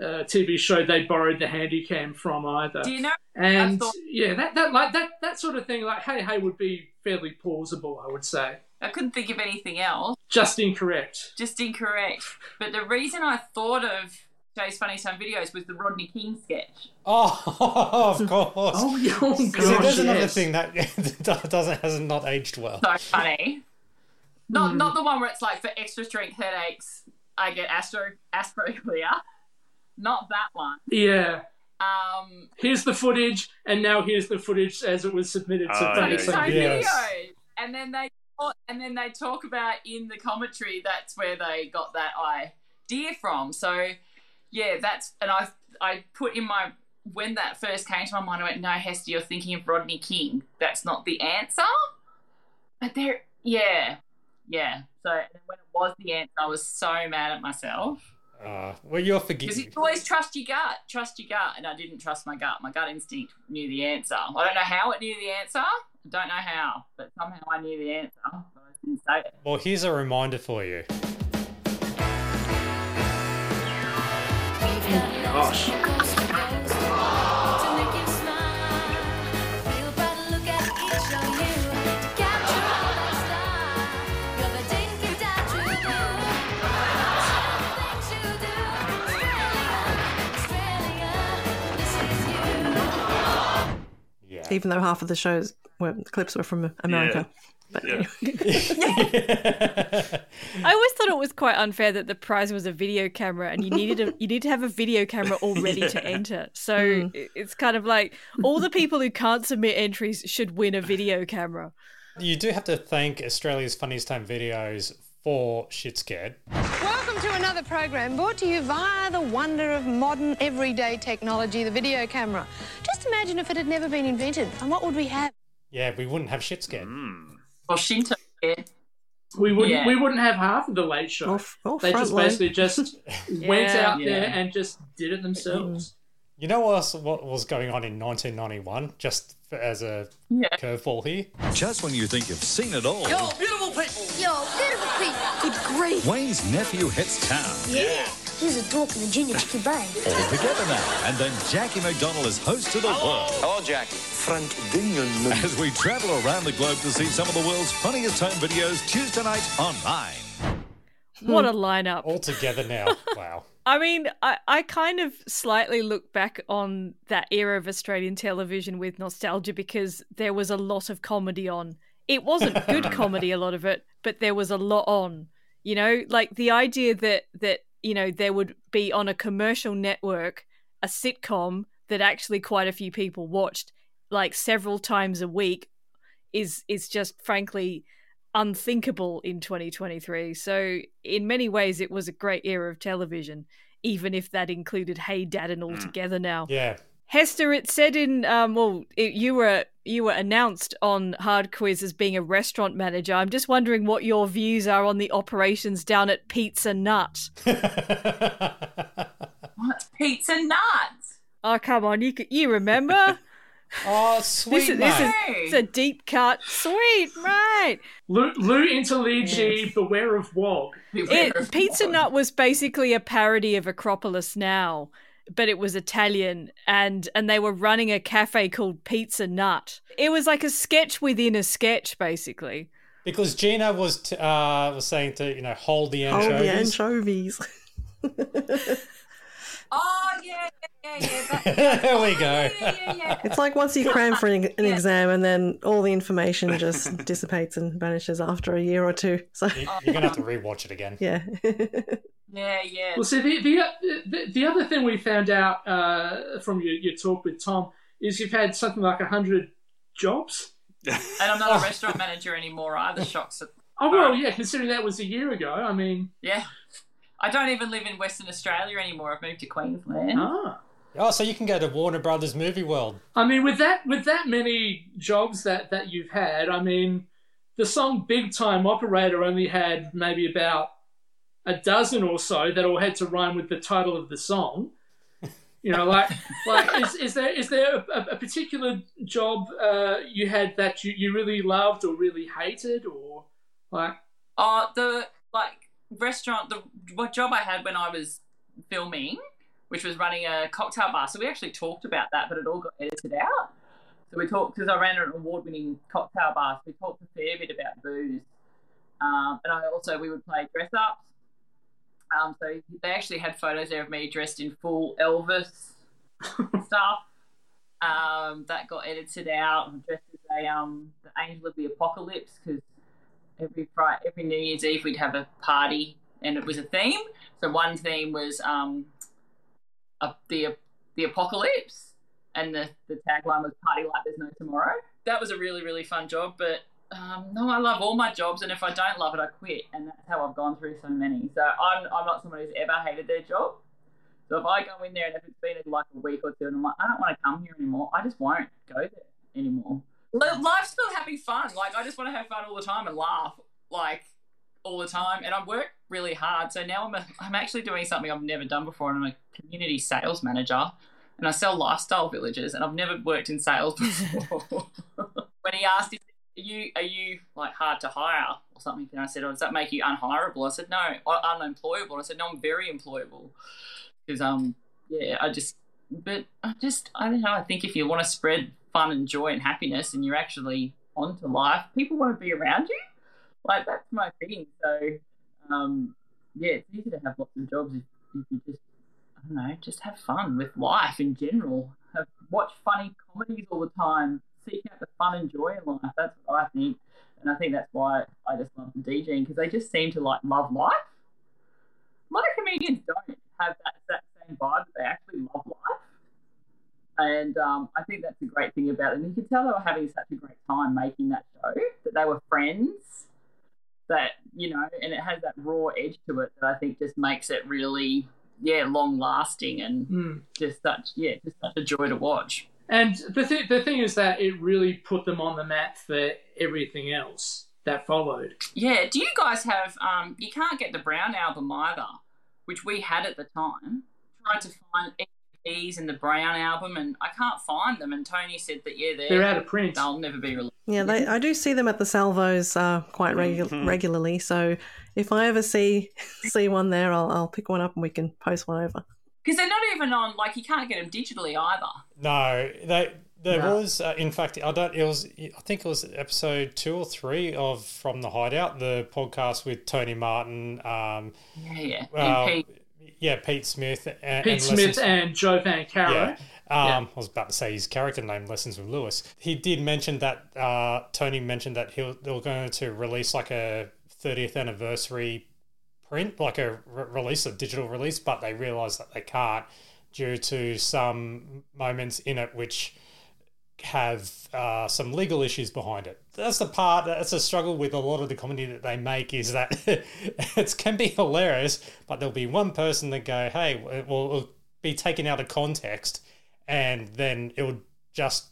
uh, TV show they borrowed the handycam from either. do you know? And thought- yeah, that, that like that that sort of thing, like hey hey, would be fairly plausible, I would say. I couldn't think of anything else. Just incorrect. Just incorrect. But the reason I thought of Jay's Funny Time videos was the Rodney King sketch. Oh, of course. Oh, yeah, oh See, gosh, there's another thing that doesn't has not aged well. So funny. Not Hmm. not the one where it's like for extra strength headaches, I get Aspro Aspro Clear. Not that one. Yeah. Um, Here's the footage, and now here's the footage as it was submitted to Oh, Funny yeah, Time Time Videos. videos. And then they and then they talk about in the commentary that's where they got that idea from. So yeah, that's and I I put in my when that first came to my mind, I went, No, Hester, you're thinking of Rodney King. That's not the answer. But there yeah. Yeah. So when it was the answer, I was so mad at myself. Uh, well, you're forgiven. Because you always trust your gut, trust your gut, and I didn't trust my gut. My gut instinct knew the answer. I don't know how it knew the answer. I don't know how, but somehow I knew the answer. But I didn't say it. Well, here's a reminder for you. Gosh. Even though half of the shows were the clips were from America. But Yeah. I always thought it was quite unfair that the prize was a video camera, and you needed a you need to have a video camera all ready to enter. So Mm. it's kind of like all the people who can't submit entries should win a video camera. You do have to thank Australia's Funniest Time Videos for Shit Scared. Welcome to another program brought to you via the wonder of modern everyday technology, the video camera. Just imagine if it had never been invented, and what would we have? Yeah, we wouldn't have Shit Scared. Mm. Or Shinto. Yeah. We wouldn't Yeah. we wouldn't have half of the late show. Off- off they just Frontline. basically just went Yeah. out there and just did it themselves. Mm. You know what, what was going on in 1991? Just as a Yeah. curveball here. Just when you think you've seen it all, Yo, beautiful people! Yo, beautiful people! Good grief! Wayne's nephew hits town. Yeah, he's a talk in the junior chicken brain. All together now. And then Jackie McDonald is host of the world. Hello, Jackie. Frank Dingan. As we travel around the globe to see some of the world's funniest home videos Tuesday night on Nine. Hmm. What a lineup! All together now. wow. I mean, I, I kind of slightly look back on that era of Australian television with nostalgia because there was a lot of comedy on. It wasn't good comedy, a lot of it, but there was a lot on. You know, like the idea that that you know there would be on a commercial network a sitcom that actually quite a few people watched, like several times a week, is is just frankly unthinkable in 2023. So, in many ways, it was a great era of television, even if that included Hey Dad and All mm. Together now. Yeah. Hester, it said in um, well, it, you were you were announced on Hard Quiz as being a restaurant manager. I'm just wondering what your views are on the operations down at Pizza Nut. What? Pizza nuts. Oh come on, you you remember? oh, sweet this is, this is it's a deep cut, sweet, right? Lou, Lou Interligi, Beware of Wog. It, Pizza Nut was basically a parody of Acropolis Now, but it was Italian, and and they were running a cafe called Pizza Nut. It was like a sketch within a sketch, basically. Because Gina was t- uh, was saying to you know hold the Oh, anchovies. the anchovies. Oh yeah, yeah, yeah, yeah. That, there we go. yeah, yeah. It's like once you cram for an, an exam and then all the information just dissipates and vanishes after a year or two. So, You- You're gonna have to rewatch it again. yeah. Yeah, yeah. Well, see, the, the, the, the other thing we found out uh, from your, your talk with Tom is you've had something like 100 jobs. And I'm not a restaurant manager anymore either. Shocks. Oh, well, yeah, considering that was a year ago, I mean, Yeah. I don't even live in Western Australia anymore. I've moved to Queensland. ah. Oh, so you can go to Warner Brothers Movie World. I mean, with that with that many jobs that, that you've had, I mean, the song "Big Time Operator" only had maybe about a dozen or so that all had to rhyme with the title of the song. You know, like like is, is there is there a, a particular job uh, you had that you, you really loved or really hated or like? Oh, the like restaurant, the what job I had when I was filming, which was running a cocktail bar. So we actually talked about that, but it all got edited out. So we talked because I ran an award-winning cocktail bar. So we talked a fair bit about booze, um, and I also we would play dress ups. Um, so they actually had photos there of me dressed in full Elvis stuff. Um, that got edited out. I'm dressed as a um, the angel of the apocalypse because every Friday, every New Year's Eve we'd have a party and it was a theme. So one theme was um, a, the the apocalypse, and the the tagline was "Party like there's no tomorrow." That was a really really fun job, but um, no, I love all my jobs, and if I don't love it, I quit, and that's how I've gone through so many. So I'm I'm not someone who's ever hated their job. So if I go in there and if it's been like a week or two, and I'm like, I don't want to come here anymore, I just won't go there anymore. Li- Life's still having fun. Like I just want to have fun all the time and laugh, like all the time. And I work really hard. So now I'm a, I'm actually doing something I've never done before, and I'm a community sales manager, and I sell lifestyle villages, and I've never worked in sales before. when he asked if are you are you like hard to hire or something, and I said, "Oh, does that make you unhireable?" I said, "No, un- unemployable." I said, "No, I'm very employable." because um yeah I just but I just I don't know I think if you want to spread fun and joy and happiness and you're actually onto life. People want to be around you. Like that's my thing. So um yeah it's easy to have lots of jobs if, if you just I don't know just have fun with life in general. Have, watch funny comedies all the time. Seek out the fun and joy in life. That's what I think. And I think that's why I just love the D-Gen because they just seem to like love life. A lot of comedians don't have that, that same vibe that they actually love life. And um, I think that's a great thing about it. And you could tell they were having such a great time making that show, that they were friends, that, you know, and it has that raw edge to it that I think just makes it really, yeah, long lasting and Mm. just such, yeah, just such a joy to watch. And the th- the thing is that it really put them on the map for everything else that followed. Yeah, do you guys have, um, you can't get the Brown album either, which we had at the time. Tried to find EPs and the Brown album and I can't find them. And Tony said that, yeah, they're, They're out of print. They'll never be released. Yeah, they, I do see them at the salvos uh, quite regu- Mhm. regularly. So if I ever see see one there, I'll, I'll pick one up and we can post one over. Because they're not even on, like, you can't get them digitally either. No, they there No. was uh, in fact I don't it was I think it was episode two or three of From the Hideout, the podcast with Tony Martin, um, Yeah, yeah. uh, And Pete. Yeah, Pete Smith, and, Pete and Smith and Joe Van Caro. Yeah. Yeah. Um, I was about to say his character name, Lessons with Lewis. He did mention that uh, Tony mentioned that he'll, they were going to release like a 30th anniversary print, like a re- release, a digital release, but they realised that they can't due to some moments in it which have uh, some legal issues behind it. That's the part. That's a struggle with a lot of the comedy that they make. Is that it can be hilarious, but there'll be one person that go, "Hey," it will it'll be taken out of context, and then it would just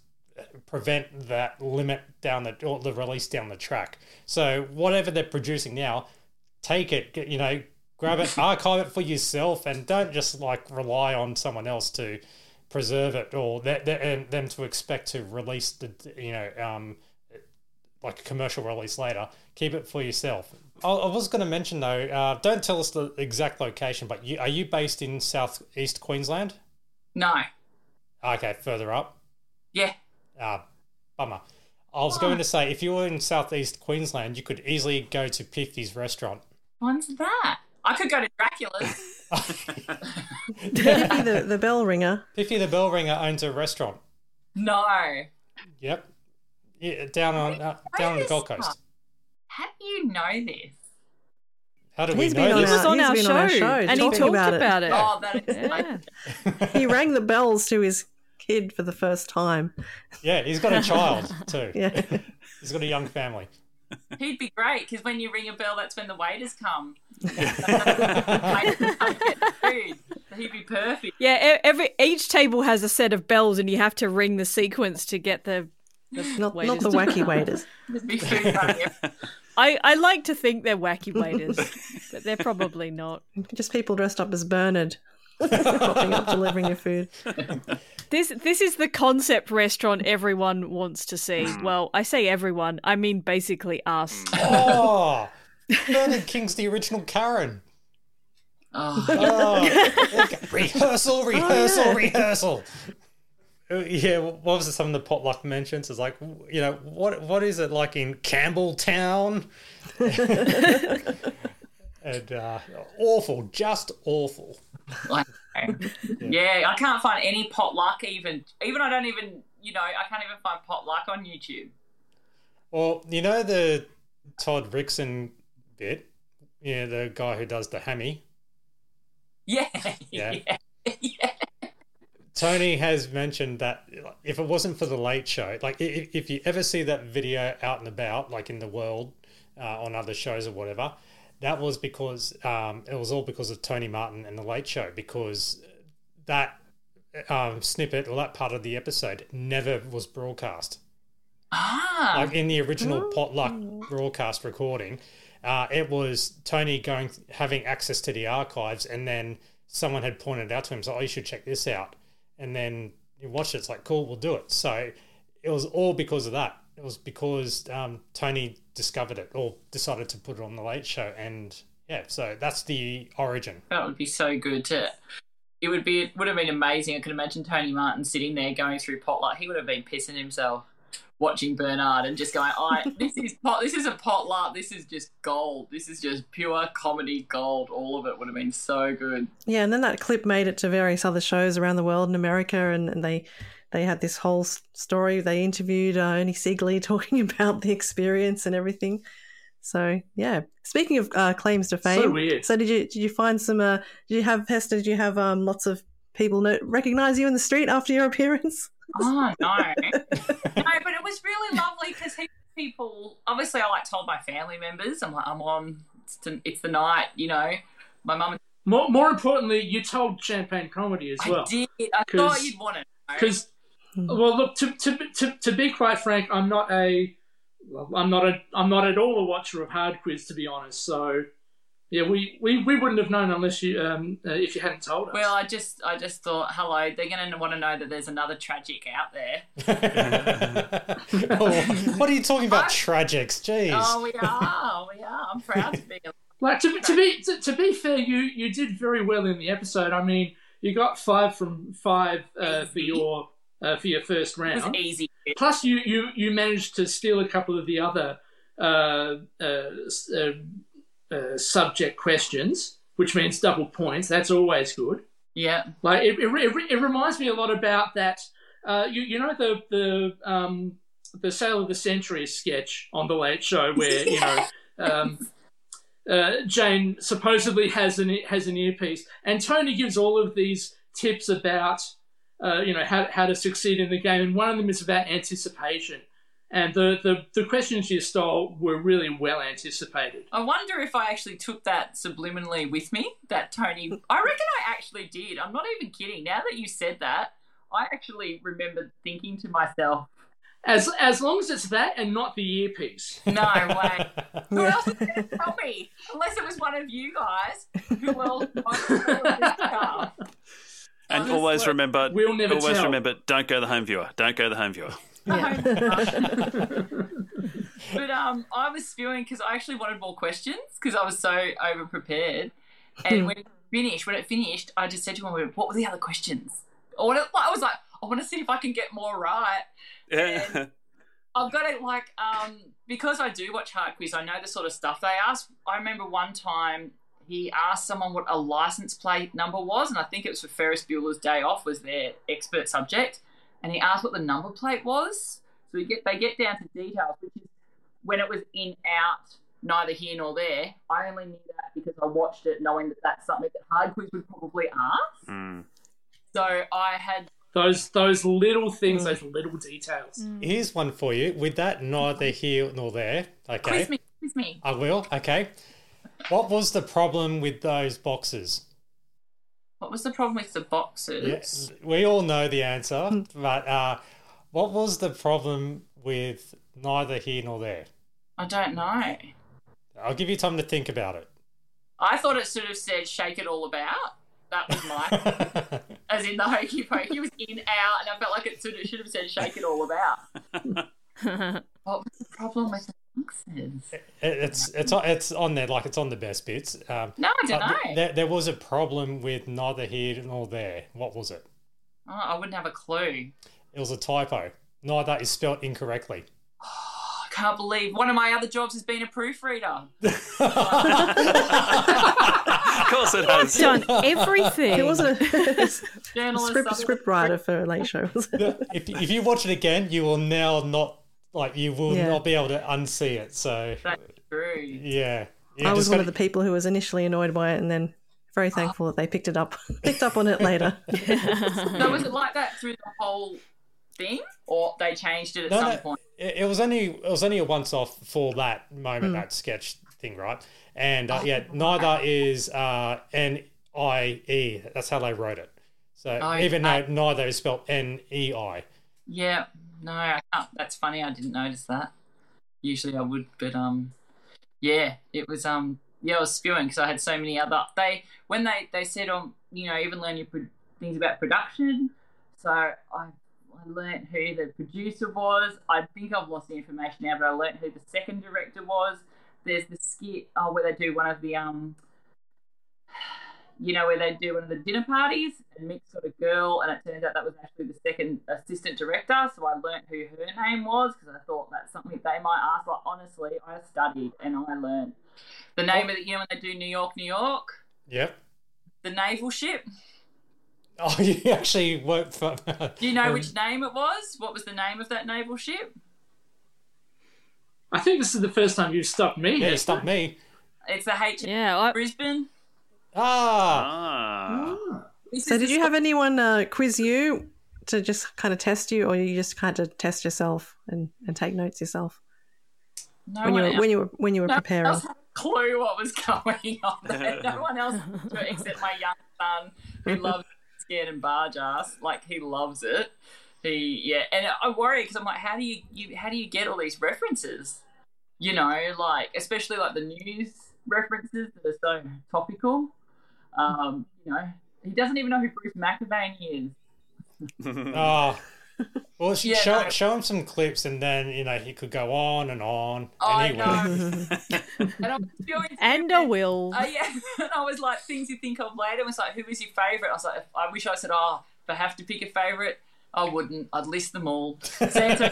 prevent that limit down the or the release down the track. So whatever they're producing now, take it. You know, grab it, archive it for yourself, and don't just like rely on someone else to preserve it or that and them to expect to release the you know um like a commercial release later keep it for yourself i, I was going to mention though uh, don't tell us the exact location but you, are you based in southeast queensland No. okay further up Yeah. uh, bummer i was going to say if you were in southeast queensland you could easily go to piffy's restaurant When's that? I could go to Dracula's. Piffy the, the bell ringer. piffy the bell ringer owns a restaurant no. yep yeah, down on uh, down on the gold coast How do you know this? how do He's we know on this our- was on he's our been on our show, show and he talked about it. about it. Oh, that is Yeah. He rang the bells to his kid for the first time. Yeah, he's got a child too. Yeah. He's got a young family. He'd be great because when you ring a bell, that's when the waiters come. Waiters come get the food. He'd be perfect. Yeah, e- every each table has a set of bells, and you have to ring the sequence to get the. the Not, not the to wacky come. waiters. There'd be food running everywhere. I, I like to think they're wacky waiters, but they're probably not. Just people dressed up as Bernard. Popping up delivering your food. This this is the concept restaurant everyone wants to see. Mm. Well, I say everyone, I mean basically us. Oh, Bernard King's the original Karen. Oh, Oh, okay. rehearsal, rehearsal, yeah. rehearsal. Uh, Yeah, what was it? Some of the potluck mentions is like, you know, what what is it like in Campbelltown? and uh, awful, just awful. Like, yeah, I can't find any potluck even. Even I don't even, you know, I can't even find potluck on YouTube. Well, you know the Todd Rickson bit, yeah, the guy who does the hammy. Yeah, Yeah. yeah. Tony has mentioned that if it wasn't for the late show, like if, if you ever see that video out and about, like in the world, uh, on other shows or whatever, that was because um, it was all because of Tony Martin and the late show because that um, snippet or that part of the episode never was broadcast. Ah, Like in the original potluck broadcast recording, uh, it was Tony going having access to the archives, and then someone had pointed out to him, "So oh, you should check this out." And then you watch it. It's like, cool, we'll do it. So it was all because of that. It was because um, Tony discovered it or decided to put it on the Late Show, and yeah, so that's the origin. that would be so good to. It would be. It would have been amazing. I could imagine Tony Martin sitting there going through potluck. He would have been pissing himself watching Bernard and just going, "I this is pot. This is a potluck. This is just gold. This is just pure comedy gold. All of it would have been so good." Yeah, and then that clip made it to various other shows around the world in America, and, and they they had this whole story. They interviewed uh, Ernie Sigley talking about the experience and everything. So yeah. Speaking of uh, claims to fame, weird. so did you did you find some? Uh, did you have Hester? Did you have um, lots of people know, recognize you in the street after your appearance? Oh no, no, but it was really lovely because people. Obviously, I like told my family members. I'm like, I'm on. It's, the- it's the night, you know. My mum. More, more importantly, you told Champagne Comedy as well. I did. I 'Cause- thought you'd want to know. Because, well, look to, to to to be quite frank, I'm not a, well, I'm not a, I'm not at all a watcher of Hard Quiz, to be honest. So, yeah, we, we, we wouldn't have known unless you um uh, if you hadn't told us. Well, I just, I just thought, hello, they're going to want to know that there's another tragic out there. Oh, what are you talking about? Tragics, jeez. Oh, we are, we are. I'm proud to be. Like to, to be to, to be fair, you you did very well in the episode. I mean, you got five from five uh, for your uh, for your first It round. was easy. Plus, you, you, you managed to steal a couple of the other uh, uh, uh, uh, subject questions, which means double points. That's always good. Yeah. Like it, it, it, it reminds me a lot about that. Uh, you, you know the the um, the sale of the century sketch on the Late Show where you know um, uh, Jane supposedly has an has an earpiece, and Tony gives all of these tips about uh, you know how how to succeed in the game, and one of them is about anticipation. And the, the, the questions you stole were really well anticipated. I wonder if I actually took that subliminally with me. That Tony, I reckon I actually did. I'm not even kidding. Now that you said that, I actually remember thinking to myself, As as long as it's that and not the earpiece. No way. Who else was going to tell me? Unless it was one of you guys. Who else knows all of this stuff? And Honestly. always remember, We'll never always tell. remember, don't go the home viewer. Don't go the home viewer. But um, I was spewing because I actually wanted more questions because I was so over prepared. And when it finished, when it finished, I just said to him, "What were the other questions?" I, I was like, "I want to see if I can get more right." Yeah. I've got it like um because I do watch Hard Quiz. I know the sort of stuff they ask. I remember one time he asked someone what a license plate number was, and I think it was for Ferris Bueller's Day Off was their expert subject, and he asked what the number plate was. So we get they get down to details, which is when it was in out, neither here nor there. I only knew that because I watched it, knowing that that's something that Hard Quiz would probably ask. Mm. So I had Those those little things, those little details. Here's one for you. With that neither here nor there. Okay. quiz me, quiz me. I will. Okay. What was the problem with those boxes? What was the problem with the boxes? Yes, we all know the answer, but uh, what was the problem with neither here nor there? I don't know. I'll give you time to think about it. I thought it sort of said "shake it all about." That was my, as in the hokey pokey was in out, and I felt like it sort of should have said "shake it all about." what was the problem with the boxes? It- It's it's on- it's on there like it's on the best bits. Um, No, I don't but th- know. There, there was a problem with neither here nor there. What was it? Oh, I wouldn't have a clue. It was a typo. Neither is spelt incorrectly. I can't believe one of my other jobs has been a proofreader. of course it has. Done everything. It wasn't a Journalist, script, other- script writer for a late show. if, if you watch it again, you will now not like you will Yeah. not be able to unsee it. So That's true. yeah, yeah I was one gotta- of the people who was initially annoyed by it and then very thankful that they picked it up picked up on it later. So was it like that through the whole thing, or they changed it at No, some no, point? It, it was only it was only a once off for that moment, Hmm. that sketch thing, right? And uh, yeah, neither is uh, N I E. That's how they wrote it. So Oh, even though I- neither is spelled N E I. Yeah, no, I can't. That's funny. I didn't notice that. Usually I would, but um, yeah, it was um, yeah, I was spewing because I had so many other. They when they they said um, you know, even learn your pro- things about production. So I I learnt who the producer was. I think I've lost the information now, but I learnt who the second director was. There's the skit oh, where they do one of the um you know, where they do one of the dinner parties and Mick's got a girl, and it turns out that was actually the second assistant director. So I learnt who her name was because I thought that's something they might ask. Like, honestly, I studied and I learnt the name of the, you know, when they do New York, New York, Yep. the naval ship. Oh, you actually worked for. Do you know which name it was? What was the name of that naval ship? I think this is the first time you've stopped me. Yeah, here. stop me. It's the H. Yeah, Brisbane. Ah. So did you have anyone uh, quiz you to just kind of test you, or you just kind of test yourself and, and take notes yourself No when you were else- when you were when you were no one preparing? else had a clue what was going on there. No one else except my young son who loves scared and Bargearse. Like he loves it. He yeah, and I worry because I'm like, how do you, you how do you get all these references? You know, like especially like the news references that are so topical. Um, you know, he doesn't even know who Bruce McAvaney is. Oh. Well, Yeah, show, no. show him some clips, and then you know he could go on and on. I and he will. And I was feeling And I will. Uh, yeah, and I was like, things you think of later. It was like, who is your favourite? I was like, I wish I said, oh, if I have to pick a favourite, I wouldn't. I'd list them all. Santa.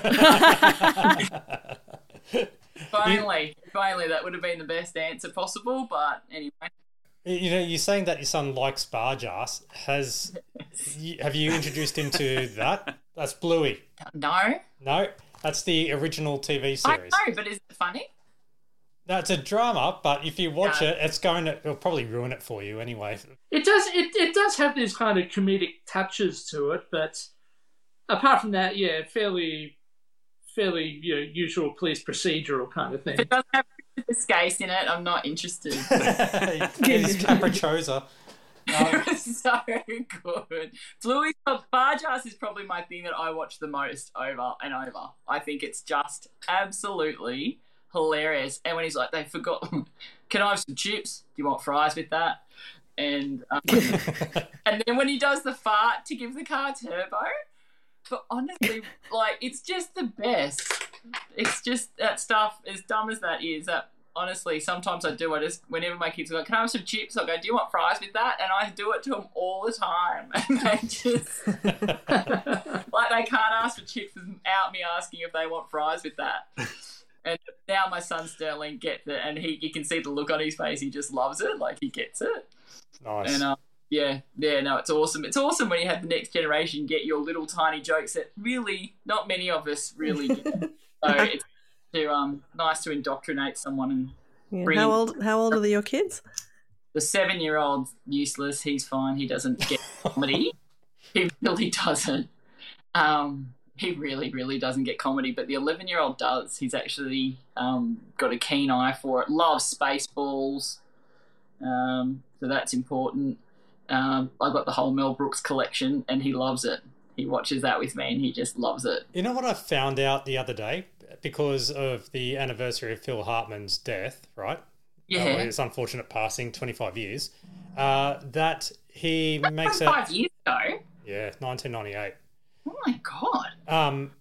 finally, finally, that would have been the best answer possible. But anyway, You know, you're saying that your son likes Bargearse. Has y- have you introduced him to that? That's Bluey. no, No, that's the original TV I series. know, but is it funny? No, it's a drama, but if you watch No. it, it's going to it'll probably ruin it for you anyway. It does. It, it does have these kind of comedic touches to it, but apart from that, yeah, fairly, fairly you know, usual police procedural kind of thing. If it doesn't have Christopher Skase in it, I'm not interested. He's capricciosa. so good. Bluey Bargearse is probably my thing that I watch the most over and over. I think it's just absolutely hilarious. And when he's like, they forgot, can I have some chips? Do you want fries with that? And um, and then when he does the fart to give the car turbo, but honestly, like it's just the best. It's just that stuff, as dumb as that is, that honestly, sometimes I do. I just, whenever my kids are like, Can I have some chips? I'll go, Do you want fries with that? And I do it to them all the time. And they just, like, they can't ask for chips without me asking if they want fries with that. And now my son Sterling gets it, and he you can see the look on his face. He just loves it, like he gets it. Nice. And uh, yeah, yeah, no, it's awesome. It's awesome when you have the next generation get your little tiny jokes that really not many of us really get. so it's to, um, nice to indoctrinate someone and Yeah. bring How old how old are your kids? the seven year old useless. He's fine. He doesn't get comedy. he really doesn't. Um, he really, really doesn't get comedy. But the eleven year old does. He's actually um, got a keen eye for it. Loves Spaceballs. Um, so that's important. Um, I got the whole Mel Brooks collection, and he loves it. He watches that with me, and he just loves it. You know what I found out the other day because of the anniversary of Phil Hartman's death, right? Yeah. Uh, his unfortunate passing, 25 years. Uh, that he makes a Five years ago. yeah, 1998. Oh my god. Um,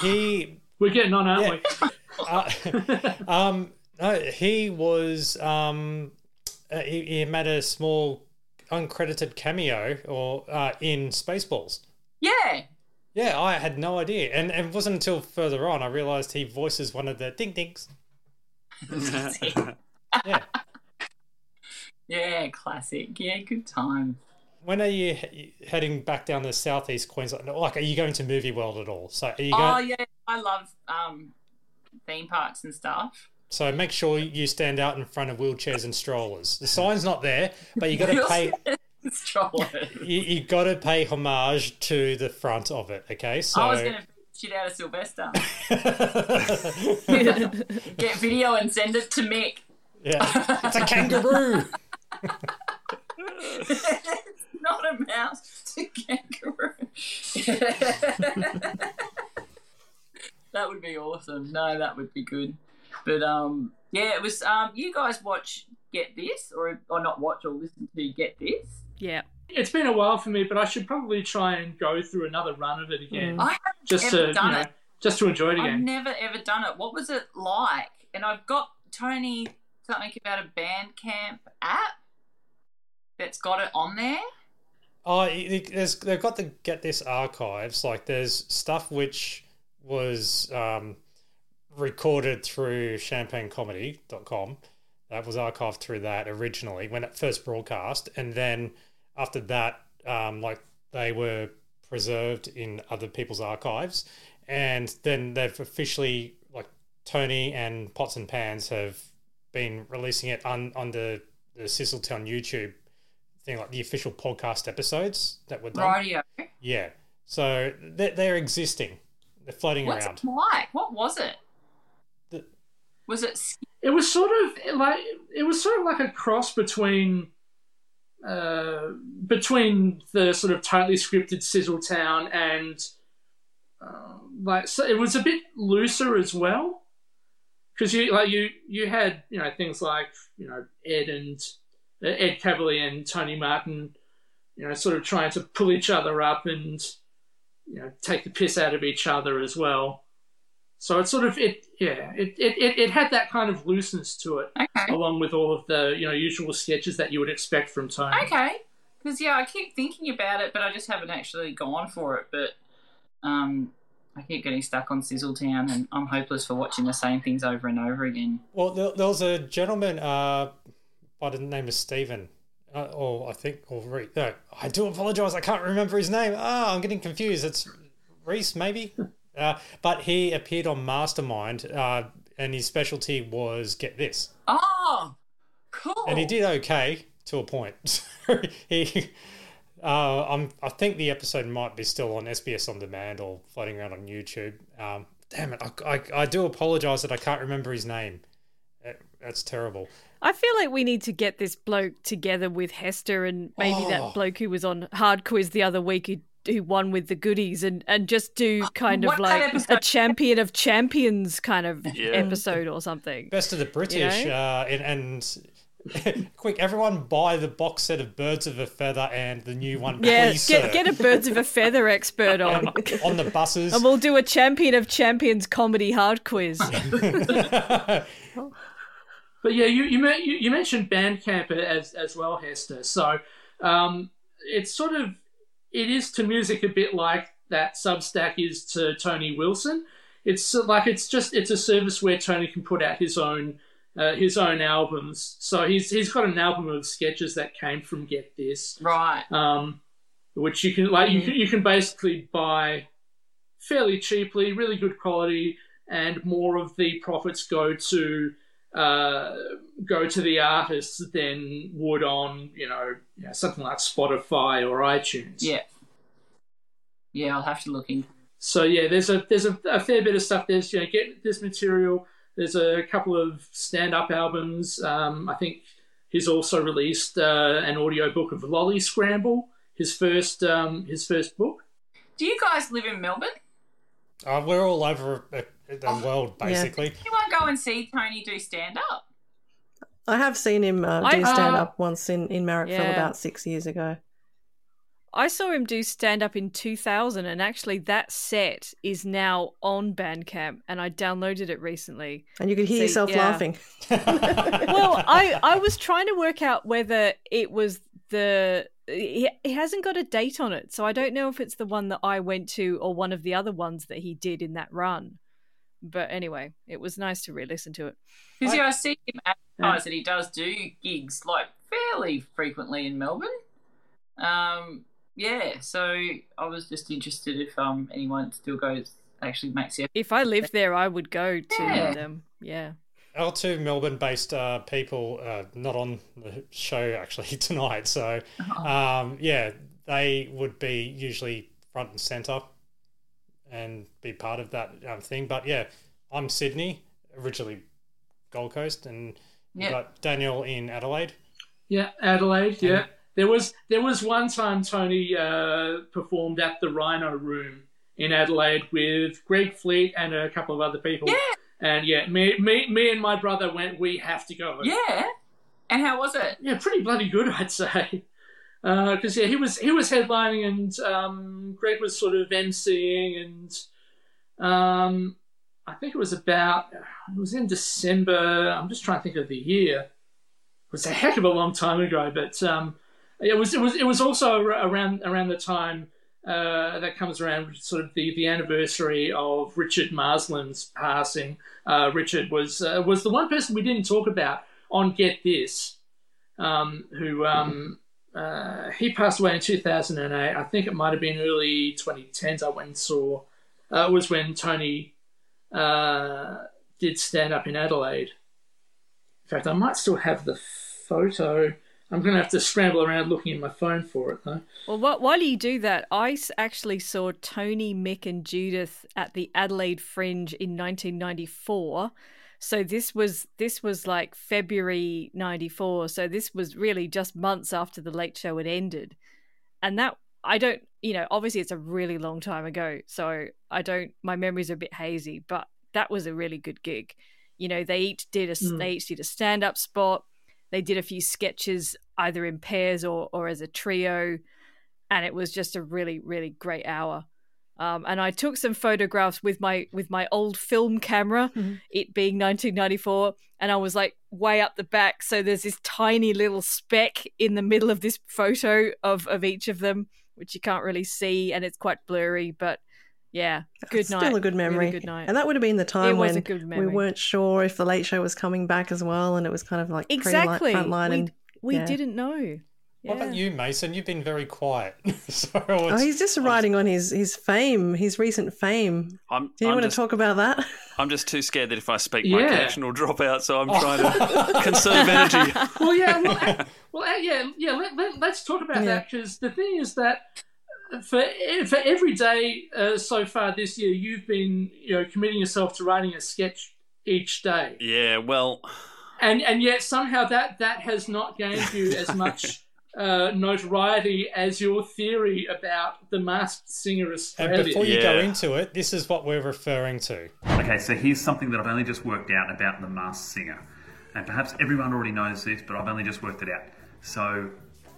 he We're getting on, aren't we? uh, um, no, he was um, uh, he, he made a small uncredited cameo or uh, in Spaceballs. Yeah. Yeah, I had no idea, and, and it wasn't until further on I realised he voices one of the ding dings. yeah. Yeah, classic. Yeah, good time. When are you heading back down to southeast Queensland? Like, are you going to Movie World at all? So, are you Going- Oh yeah, I love um, theme parks and stuff. So make sure you stand out in front of wheelchairs and strollers. The sign's not there, but you got to pay. Strollers. You, you got to pay homage to the front of it. Okay, so I was going to shit out of Sylvester. Get video and send it to Mick. yeah, it's a kangaroo. it's not a mouse, it's a kangaroo. that would be awesome. No, that would be good. But um, yeah, it was. Um, you guys watch Get This, or or not watch or listen to Get This? Yeah. It's been a while for me, but I should probably try and go through another run of it again. Mm. I haven't just ever to done you know, it. just to enjoy it again. I've never ever done it. What was it like? And I've got Tony something about a Bandcamp app that's got it on there. Oh, it, it- there's, they've got the get this archives. Like, there's stuff which was um, recorded through champagnecomedy.com. That was archived through that originally when it first broadcast. And then after that, um, like, they were preserved in other people's archives. And then they've officially, like, Tony and Pots and Pans have been releasing it on, on the, the Sizzletown YouTube thing, like the official podcast episodes that were done. Radio. Yeah. So they're, they're existing. They're floating What's around. it like? What was it? Was it? It was sort of like it was sort of like a cross between uh, between the sort of tightly scripted Sizzle Town and uh, like so it was a bit looser as well because you like you you had you know things like you know Ed and uh, Ed Kavalee and Tony Martin you know sort of trying to pull each other up and you know take the piss out of each other as well. So it sort of it yeah it it, it, it had that kind of looseness to it, along with all of the you know usual sketches that you would expect from Tony. Okay. Because yeah, I keep thinking about it, but I just haven't actually gone for it. But um, I keep getting stuck on Sizzletown, and I'm hopeless for watching the same things over and over again. Well, there, there was a gentleman uh, by the name of Stephen. Uh, or I think, or Reese. No, I do apologize. I can't remember his name. Ah, I'm getting confused. It's Reese, maybe. uh, but he appeared on Mastermind, uh, and his specialty was get this. Oh, cool. and he did okay to a point. he, uh, I'm, I think the episode might be still on SBS on demand or floating around on YouTube. Um, damn it, I, I, I do apologize that I can't remember his name. Uh, That's terrible. I feel like we need to get this bloke together with Hester and maybe Oh. that bloke who was on Hard Quiz the other week who, who won with the goodies and, and just do kind what of that like episode- a champion of champions kind of Yeah. episode or something. Best of the British, know? uh, and, and quick, everyone buy the box set of Birds of a Feather and the new one. Yeah, please, get sir. get a birds of a feather expert on. on the buses. And we'll do a champion of champions comedy hard quiz. But yeah, you you, you, you mentioned Bandcamp as as well, Hester. So um, it's sort of it is to music a bit like that Substack is to Tony Wilson. It's like it's just it's a service where Tony can put out his own uh, his own albums. So he's he's got an album of sketches that came from Get This, right? Um, which you can like you can, you can basically buy fairly cheaply, really good quality, and more of the profits go to uh, go to the artists than would on you know, you know something like Spotify or iTunes. Yeah. Yeah, I'll have to look in. So yeah, there's a there's a, a fair bit of stuff. There's you know get this material. There's a couple of stand-up albums. Um, I think he's also released uh, an audio book of Lolly Scramble, his first um, his first book. Do you guys live in Melbourne? Uh, we're all over uh, the world, basically. Anyone go and see Tony do stand up? I have seen him uh, do stand uh, up once in, in Marrickville Yeah. about six years ago. I saw him do stand up in 2000, and actually, that set is now on Bandcamp, and I downloaded it recently. And you could hear So, yourself yeah. laughing. well, I, I was trying to work out whether it was the he, he hasn't got a date on it, so I don't know if it's the one that I went to or one of the other ones that he did in that run. But anyway, it was nice to re-listen to it. Because yeah, I see him advertise that he does do gigs like fairly frequently in Melbourne. Um, yeah, so I was just interested if um anyone still goes actually makes the If I lived there, I would go to Yeah. them. Yeah. Our two Melbourne-based uh, people, uh, not on the show actually tonight. So, um, yeah, they would be usually front and center and be part of that um, thing. But yeah, I'm Sydney, originally Gold Coast, and Yeah. you got Daniel in Adelaide. Yeah, Adelaide. Yeah, there was there was one time Tony uh, performed at the Rhino Room in Adelaide with Greg Fleet and a couple of other people. Yeah, and yeah, me me me and my brother went. We have to go. Yeah, and how was it? Yeah, pretty bloody good, I'd say. Because yeah, he was he was headlining and um, Greg was sort of emceeing and um, I think it was about it was in December. I'm just trying to think of the year. It was a heck of a long time ago, but um, it was it was it was also around around the time uh, that comes around sort of the, the anniversary of Richard Marsland's passing. Uh, Richard was uh, was the one person we didn't talk about on Get This, um, who um, uh, he passed away in 2008. I think it might have been early 2010s. I went and saw. Uh, was when Tony uh, did stand up in Adelaide. In fact, I might still have the photo. I'm going to have to scramble around looking in my phone for it, though. Well, wh- while you do that, I actually saw Tony, Mick, and Judith at the Adelaide Fringe in 1994. So this was this was like February '94. So this was really just months after the Late Show had ended, and that I don't, you know, obviously it's a really long time ago. So I don't, my memories are a bit hazy, but that was a really good gig. You know, they each did a Mm. they each did a stand up spot. They did a few sketches either in pairs or or as a trio, and it was just a really really great hour. Um, and I took some photographs with my with my old film camera, it being 1994, and I was like way up the back. So there's this tiny little speck in the middle of this photo of of each of them, which you can't really see, and it's quite blurry. But yeah, good night. Still a good Really memory. good night. And that would have been the time when we weren't sure if the late show was coming back as well, and it was kind of like exactly. front line we and we yeah. didn't know. What about you, Mason? You've been very quiet. so Oh, he's just riding on his his fame, his recent fame. I'm, Do you I'm want just, to talk about that? I'm just too scared that if I speak, my Yeah. connection will drop out. So I'm trying to conserve energy. well, yeah, well, uh, well, uh, yeah, yeah. Let, let, let's talk about Yeah. that because the thing is that for for every day uh, so far this year, you've been you know committing yourself to writing a sketch each day, Yeah, well, and and yet somehow that that has not gained you as much. Uh, notoriety as your theory about the masked singer and Australia. before you go into it, this is what we're referring to. Okay, so here's something that I've only just worked out about the Masked Singer. And perhaps everyone already knows this, but I've only just worked it out. So,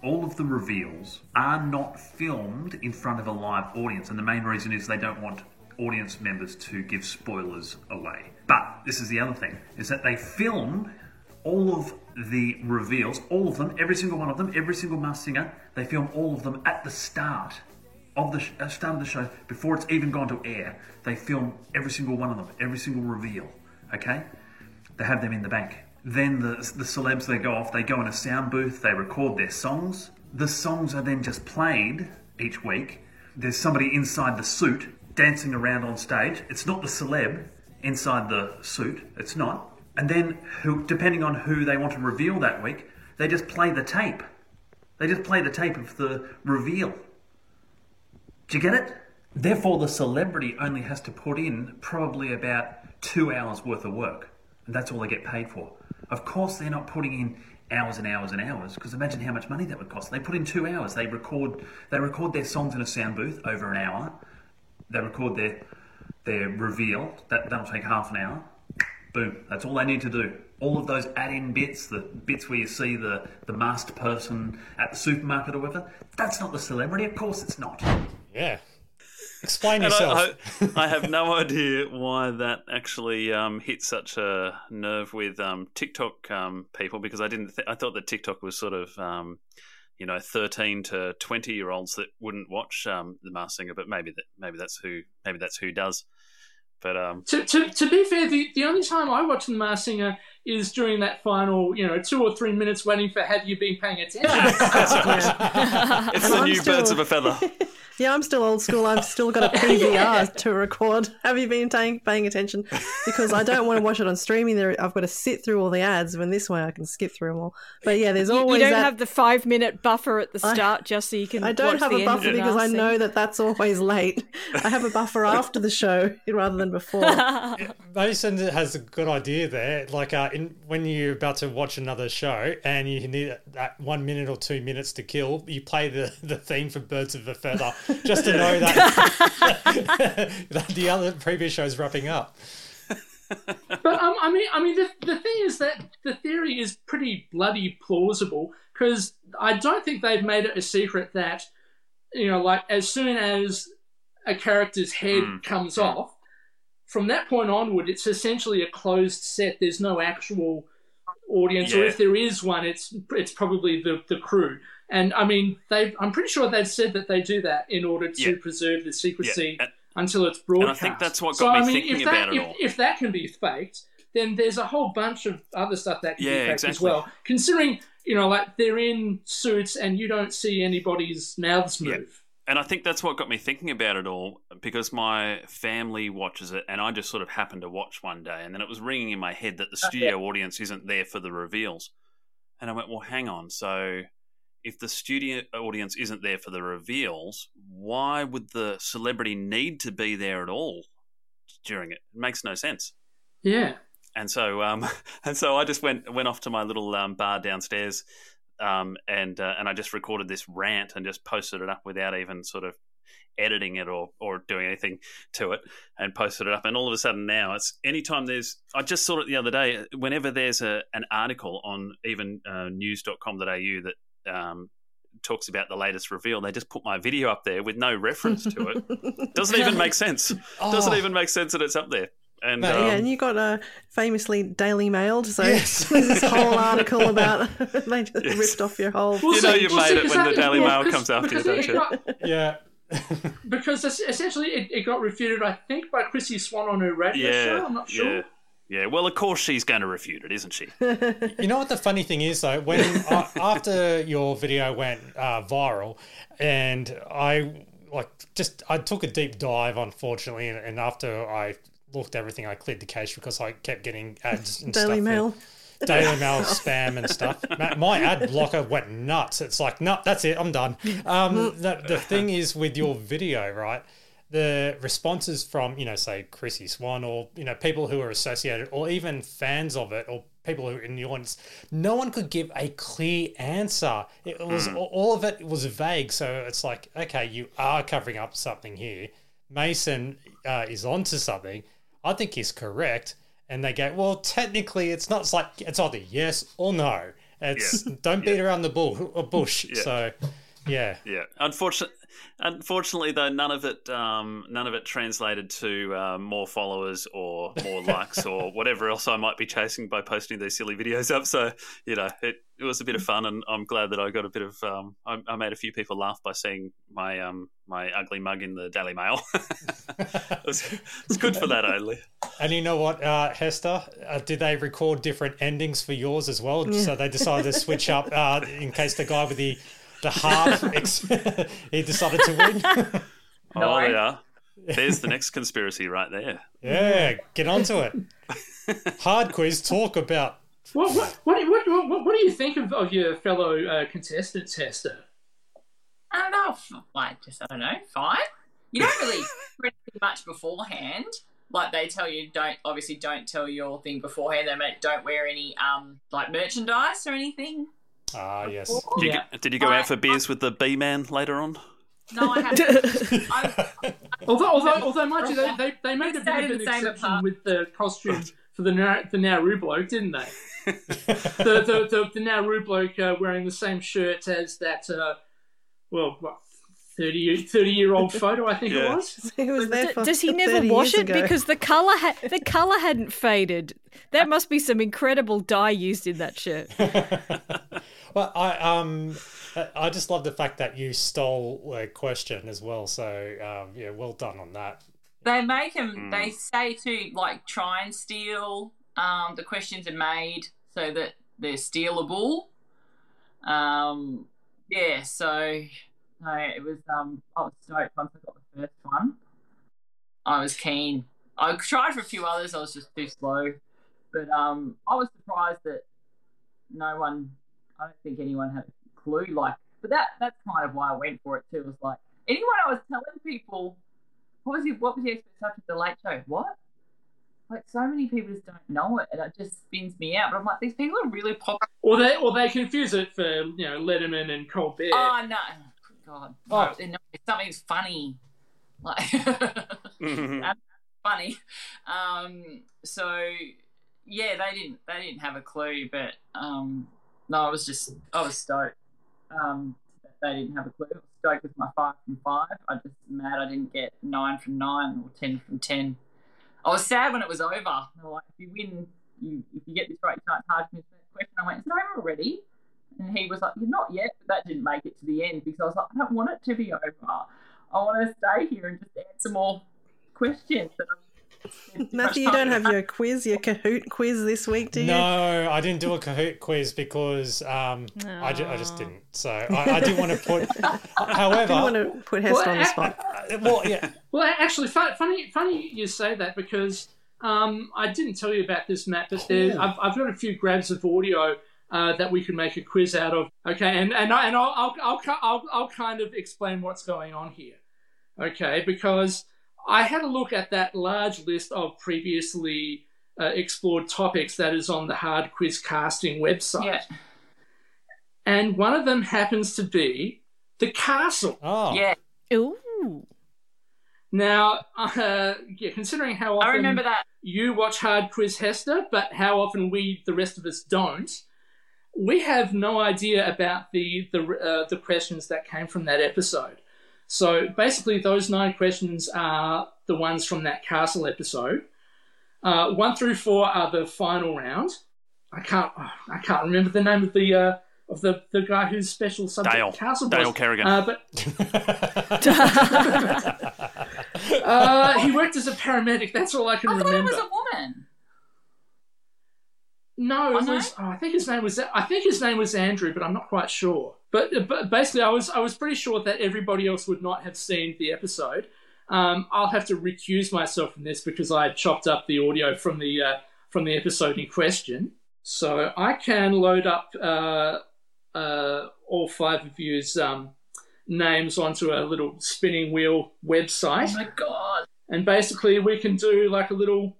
all of the reveals are not filmed in front of a live audience, and the main reason is they don't want audience members to give spoilers away. But this is the other thing: is that they film all of the reveals, all of them, every single one of them, every single Masked Singer. They film all of them at the start of the sh- uh, start of the show before it's even gone to air. They film every single one of them, every single reveal. Okay, they have them in the bank. Then the the celebs they go off. They go in a sound booth. They record their songs. The songs are then just played each week. There's somebody inside the suit dancing around on stage. It's not the celeb inside the suit. It's not. And then, who, depending on who they want to reveal that week, they just play the tape. They just play the tape of the reveal. Do you get it? Therefore, the celebrity only has to put in probably about two hours worth of work, and that's all they get paid for. Of course, they're not putting in hours and hours and hours because imagine how much money that would cost. They put in two hours. They record they record their songs in a sound booth over an hour. They record their their reveal. That that'll take half an hour. Boom. That's all they need to do. All of those add-in bits, the bits where you see the the masked person at the supermarket or whatever. That's not the celebrity. Of course, it's not. Yeah. Explain yourself. I, I, I have no idea why that actually um, hit such a nerve with um, TikTok um, people because I didn't. Th- I thought that TikTok was sort of, um, you know, thirteen to twenty year olds that wouldn't watch um, the Masked Singer, but maybe that maybe that's who maybe that's who does. But um, To, to, to be fair, the, the only time I watched The Masked Singer is during that final, you know, two or three minutes waiting for Have You Been Paying Attention? it's And the I'm new still- birds of a feather. Yeah, I'm still old school. I've still got a PVR to record. Have you been paying, paying attention? Because I don't want to watch it on streaming. There, I've got to sit through all the ads. When this way, I can skip through them all. But yeah, there's You, you don't that. have the five minute buffer at the I- start just so you can. I don't watch have the a buffer because I know that that's always late. I have a buffer after the show rather than before. Mason has a good idea there. Like uh, in, when you're about to watch another show and you need that one minute or two minutes to kill, you play the, the theme for Birds of a Feather just to know that, that the other previous show is wrapping up. but um, I mean, I mean, the, the thing is that the theory is pretty bloody plausible because I don't think they've made it a secret that you know, like as soon as a character's head comes off, from that point onward, it's essentially a closed set. There's no actual audience, or if there is one, it's it's probably the the crew. And I mean, they I'm pretty sure they've said that they do that in order to Yeah. preserve the secrecy Yeah. until it's And I think that's what so, got me I mean, thinking if that, about it if, all. If that can be faked, then there's a whole bunch of other stuff that can Yeah, be faked as well. Considering, you know, like they're in suits and you don't see anybody's mouths move. And I think that's what got me thinking about it all because my family watches it, and I just sort of happened to watch one day, and then it was ringing in my head that the studio audience isn't there for the reveals. And I went, well, hang on. So if the studio audience isn't there for the reveals, why would the celebrity need to be there at all during it? It makes no sense. Yeah. And so, um, and so I just went went off to my little um, bar downstairs, um, and uh, and I just recorded this rant and just posted it up without even sort of editing it or or doing anything to it, and posted it up. And all of a sudden now, it's anytime there's I just saw it the other day. Whenever there's a an article on even uh, news.com.au that um, talks about the latest reveal, they just put my video up there with no reference to it. Doesn't even make sense. Doesn't Oh. even make sense that it's up there. And yeah, um, and you got uh, famously Daily Mailed, so Yes. there's this whole article about they just ripped off your whole. You know you've made it when the Daily Mail comes after you, don't you? got- Yeah. because essentially it, it got refuted, I think, by Chrissy Swan on her radio show. I'm not sure. yeah, yeah. Well, of course she's going to refute it, isn't she? You know what the funny thing is though, when uh, after your video went uh, viral, and I like just I took a deep dive, unfortunately, and, and after I looked everything, I cleared the cache because I kept getting ads and Daily stuff. Mail. Daily Mail spam and stuff. My ad blocker went nuts. It's like, no, that's it. I'm done. Um, the, the thing is with your video, right? The responses from, you know, say Chrissy Swan or, you know, people who are associated or even fans of it or people who are in the audience, no one could give a clear answer. It was Hmm. all of it was vague. So it's like, okay, you are covering up something here. Mason uh, is onto something. I think he's correct. And they go, well, technically, it's not it's like it's either yes or no. It's Yeah. don't beat around the bull, a bush. Yeah. So, yeah, Yeah. Unfortunately, unfortunately though, none of it, um, none of it translated to uh, more followers or more likes or whatever else I might be chasing by posting these silly videos up. So you know, it, it was a bit of fun, and I'm glad that I got a bit of. Um, I, I made a few people laugh by seeing my um, my ugly mug in the Daily Mail. it was, it's good for that only. And you know what, uh, Hester? Uh, did they record different endings for yours as well? So they decided to switch up uh, in case the guy with the the heart ex- he decided to win. Oh yeah. There's the next conspiracy right there. yeah, get onto it. Hard quiz. Talk about. What, what, what, what, what, what do you think of, of your fellow uh, contestants, Hester? I don't know. f- Like, just I don't know. Fine. You don't really do anything much beforehand. Like they tell you, don't obviously don't tell your thing beforehand. They make, don't wear any um like merchandise or anything. Ah, yes. Did you, Yeah. did you go out for beers with the B man later on? No, I haven't. Although, although, although, mind you, they, they, they made a bit of an the same exception with the costume for the Na- the Nauru bloke, didn't they? the, the, the, the Nauru bloke uh, wearing the same shirt as that, uh, well, what, 30, 30 year old photo, I think it was. He was there D- for Does he never wash it ago. because the color ha- the color hadn't faded? That must be some incredible dye used in that shirt. Well, I um, I- I just love the fact that you stole a question as well. So um, yeah, well done on that. They make them. Hmm. They say to like try and steal. Um, the questions are made so that they're stealable. Um, yeah. So no, it was. Um, I was stoked once I got the first one. I was keen. I tried for a few others. I was just too slow. But um, I was surprised that no one. I don't think anyone had a clue. Like, but that that's kind of why I went for it too. It Was like anyone I was telling people what was your what was your expectation of the late show? What? Like so many people just don't know it, and it just spins me out. But I'm like, these people are really popular. Or they or they confuse it for you know Letterman and Colbert. Oh no, God, Oh. something's funny, like Mm-hmm. that's funny. Um, so yeah, they didn't they didn't have a clue, but um, no, I was just I was stoked. Um, they didn't have a clue. I was stoked with my five from five. I just mad I didn't get nine from nine or ten from ten. I was sad when it was over. Like, if you win, you if you get this right, you can't charge me for that question. I went, it's over already. And he was like, You're not yet, but that didn't make it to the end because I was like, I don't want it to be over. I want to stay here and just answer more questions. that I've spent too much Matthew, you don't have your quiz, your Kahoot quiz this week, do you? No, I didn't do a Kahoot quiz because um, I, ju- I just didn't. So I, I didn't want to put. However, Didn't want to put Hester Well, on the spot. well, yeah. Well, actually, funny, funny you say that because um, I didn't tell you about this, Matt. But there, I've, I've got a few grabs of audio uh, that we can make a quiz out of. Okay, and and, I, and I'll, I'll I'll I'll I'll kind of explain what's going on here. Okay, because I had a look at that large list of previously uh, explored topics that is on the Hard Quiz Casting website. Yeah. And one of them happens to be the castle. Oh. Yeah. Ooh. Now, uh, yeah, considering how often I remember that. you watch Hard Quiz Hester, but how often we, the rest of us, don't, we have no idea about the the uh, the questions that came from that episode. So basically, those nine questions are the ones from that castle episode. Uh, one through four are the final round. I can't I can't remember the name of the uh, of the, the guy whose special subject Dale. castle Dale was. Kerrigan. Uh, but uh, he worked as a paramedic. That's all I can remember. I thought remember. it was a woman. No, it Oh, no? was. Oh, I think his name was. I think his name was Andrew, but I'm not quite sure. But, but basically, I was I was pretty sure that everybody else would not have seen the episode. Um, I'll have to recuse myself from this because I chopped up the audio from the uh, from the episode in question. So I can load up uh, uh, all five of you's um, names onto a little spinning wheel website. Oh my god. and basically we can do like a little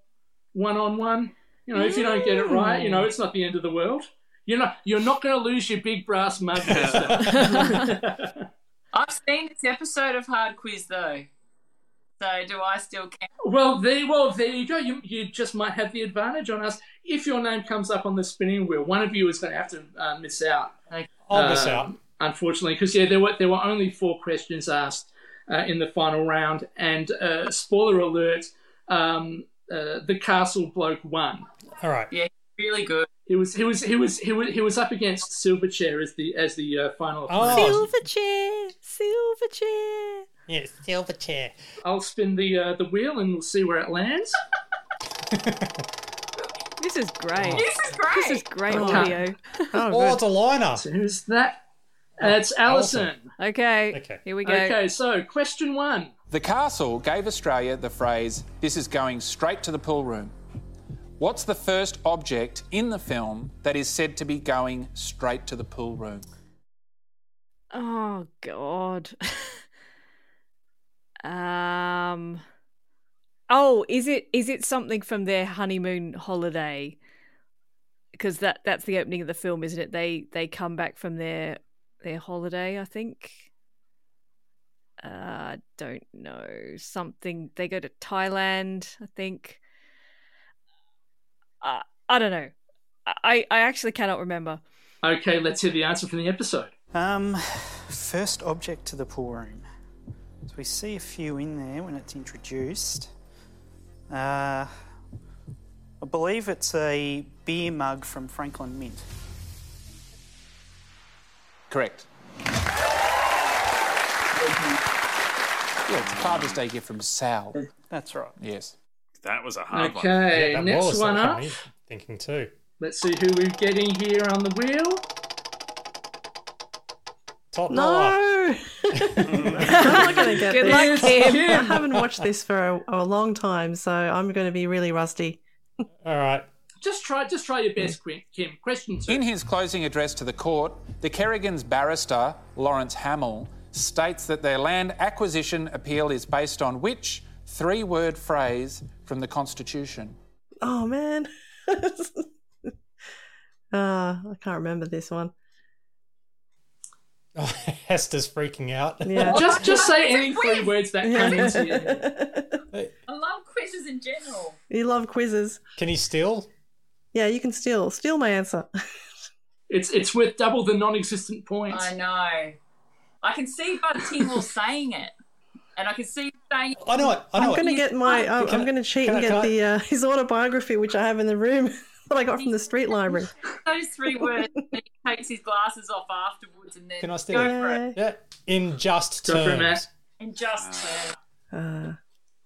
one-on-one you know if you don't get it right you know it's not the end of the world. You're not you're not going to lose your big brass mug I've seen this episode of Hard Quiz though. So do I still count? well there well there you go. You, you just might have the advantage on us. If your name comes up on the spinning wheel one of you is going to have to uh, miss out. I'll miss Uh, out. unfortunately because yeah there were there were only four questions asked uh, in the final round. And uh, spoiler alert um, uh, the castle bloke won All right. Yeah, really good. He was he was he was he was he was up against Silverchair as the as the uh, final. Oh. opponent. Silverchair, Silverchair. Yeah, silver chair. I'll spin the uh, the wheel and we'll see where it lands. This is great. This is great. This is great Oh. audio. Oh, it's a liner. So who's that? It's Alison. Okay. Okay. Here we go. Okay, so question one. The castle gave Australia the phrase, this is going straight to the pool room. What's the first object in the film that is said to be going straight to the pool room? Oh God. um. Oh, is it is it something from their honeymoon holiday? Because that that's the opening of the film, isn't it? They they come back from their their holiday, I think. Uh, don't know something. They go to Thailand, I think. Uh, I don't know. I I actually cannot remember. Okay, let's hear the answer from the episode. Um, first object to the pool room. So we see a few in there when it's introduced. Uh, I believe it's a beer mug from Franklin Mint. Correct. Yeah, it's a Father's Day gift from Sal. That's right. Yes. That was a hard one. Okay, that next was one up. Thinking too. Let's see who we're getting here on the wheel. Top No! I'm not going to get Good this. luck, Kim. I haven't watched this for a, a long time, so I'm going to be really rusty. All right. Just try, just try your best, Kim. Kim. Question two. In his closing address to the court, the Kerrigans' barrister, Lawrence Hammill, states that their land acquisition appeal is based on which three word phrase from the Constitution? Oh, man. uh, I can't remember this one. Oh, Hester's freaking out. Yeah. just, just say any three words that come into you. I love quizzes in general. You love quizzes. Can he steal? Yeah, you can steal. Steal my answer. It's it's worth double the non-existent points. I know. I can see Bud Tingwell saying it, and I can see him saying. I know it. I know I'm going to get my. I'm, I- I'm going to cheat and get I- the uh, his autobiography, which I have in the room that I got from the street library. those three words. and he takes his glasses off afterwards, and then Can I steal go it? for it. Yeah. In just Go for it, terms. Matt. And just Uh,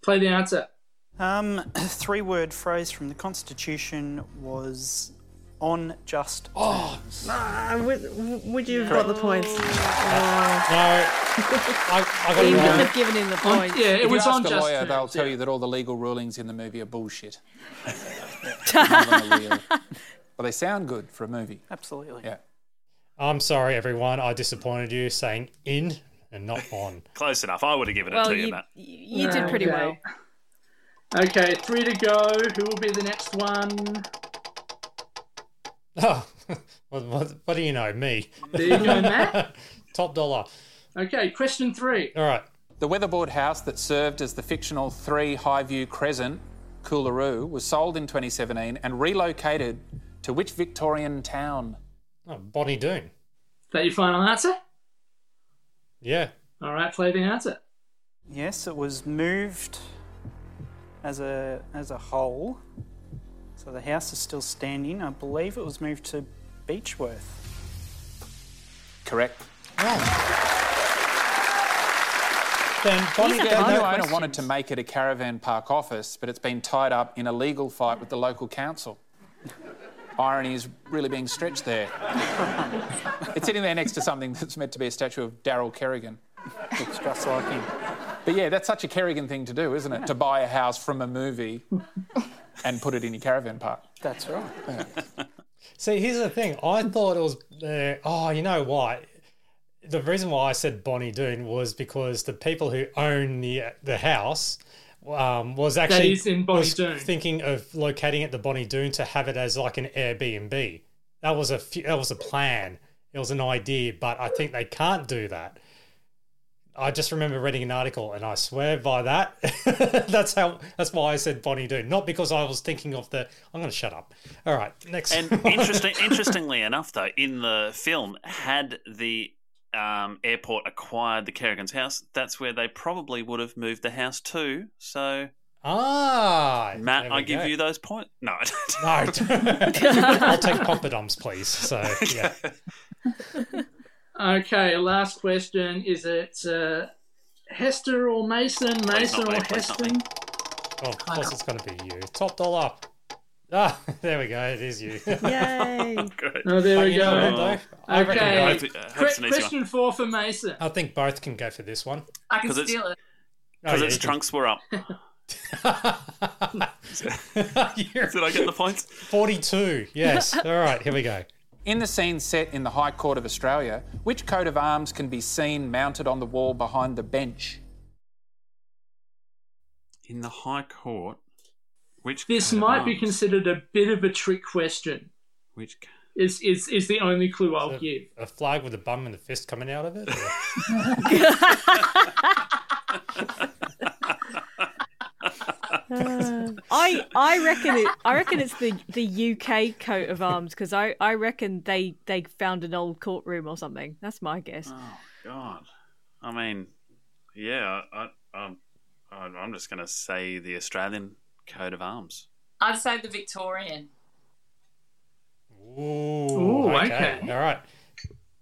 Play the answer. Um, three word phrase from the Constitution was on just Oh, ah, would, would you have got the points? No. I, I got He it wouldn't wrong. have given him the On- point. yeah, it if was you on ask a just lawyer, terms, they'll tell yeah. you that all the legal rulings in the movie are bullshit. None of them are real. But they sound good for a movie. Absolutely. Yeah. I'm sorry, everyone. I disappointed you saying in and not on. Close enough. I would have given it Well, to you, you, Matt. you did pretty Okay. well. Okay, three to go. Who will be the next one? Oh, what, what, what do you know? Me. There you go, Matt. Top dollar. Okay, question three. All right. The weatherboard house that served as the fictional 3 Highview Crescent, Coolaroo, was sold in 2017 and relocated to which Victorian town? Oh, Bonnie Doon. Is that your final answer? Yeah. All right, play the answer. Yes, it was moved as a as a whole. So the house is still standing. I believe it was moved to Beechworth. Correct. Then Bonnie the new no owner question. wanted to make it a caravan park office, but it's been tied up in a legal fight with the local council. Irony is really being stretched there. it's sitting there next to something that's meant to be a statue of Daryl Kerrigan. Looks just like him. But yeah, that's such a Kerrigan thing to do, isn't it? To buy a house from a movie and put it in your caravan park. That's right. See, here's the thing. I thought it was. Uh, oh, you know what? The reason why I said Bonnie Doon was because the people who own the the house um, was actually is in Bonnie was Doon. thinking of locating it to Bonnie Doon to have it as like an Airbnb. That was a f- that was a plan. It was an idea, but I think they can't do that. I just remember reading an article, and I swear by that. that's how. That's why I said Bonnie Doon, not because I was thinking of the. I'm going to shut up. All right, next. And interesting, interestingly enough, though, in the film, had the um, airport acquired the Kerrigan's house, that's where they probably would have moved the house to. So, ah, Matt, I give go. you those points. No, No, I'll take poppadoms, please. So yeah, Okay, last question. Is it uh, Hester or Mason? Mason or me, please not me. Heston? oh, of course it's going to be you. Top dollar. Ah, there we go. It is you. Yay! Good. Oh, there But we go. what, though? I reckon Okay, both- uh, que- hope's one. question four for Mason. I think both can go for this one. I can steal it. because Oh, yeah, its you can- trunks were up. Did I get the points? 42. Yes. All right, here we go. In the scene set in the High Court of Australia, which coat of arms can be seen mounted on the wall behind the bench? In the High Court, which This coat of might be considered a bit of a trick question. Which Is is is the only clue I'll A- give. A flag with a bum and a fist coming out of it? or- Uh, I I reckon it. I reckon it's the the UK coat of arms because I I reckon they they found an old courtroom or something. That's my guess. Oh God! I mean, Yeah, I, I, um, I- I'm just going to say the Australian coat of arms. I'd say the Victorian. Ooh, Ooh, okay. All right.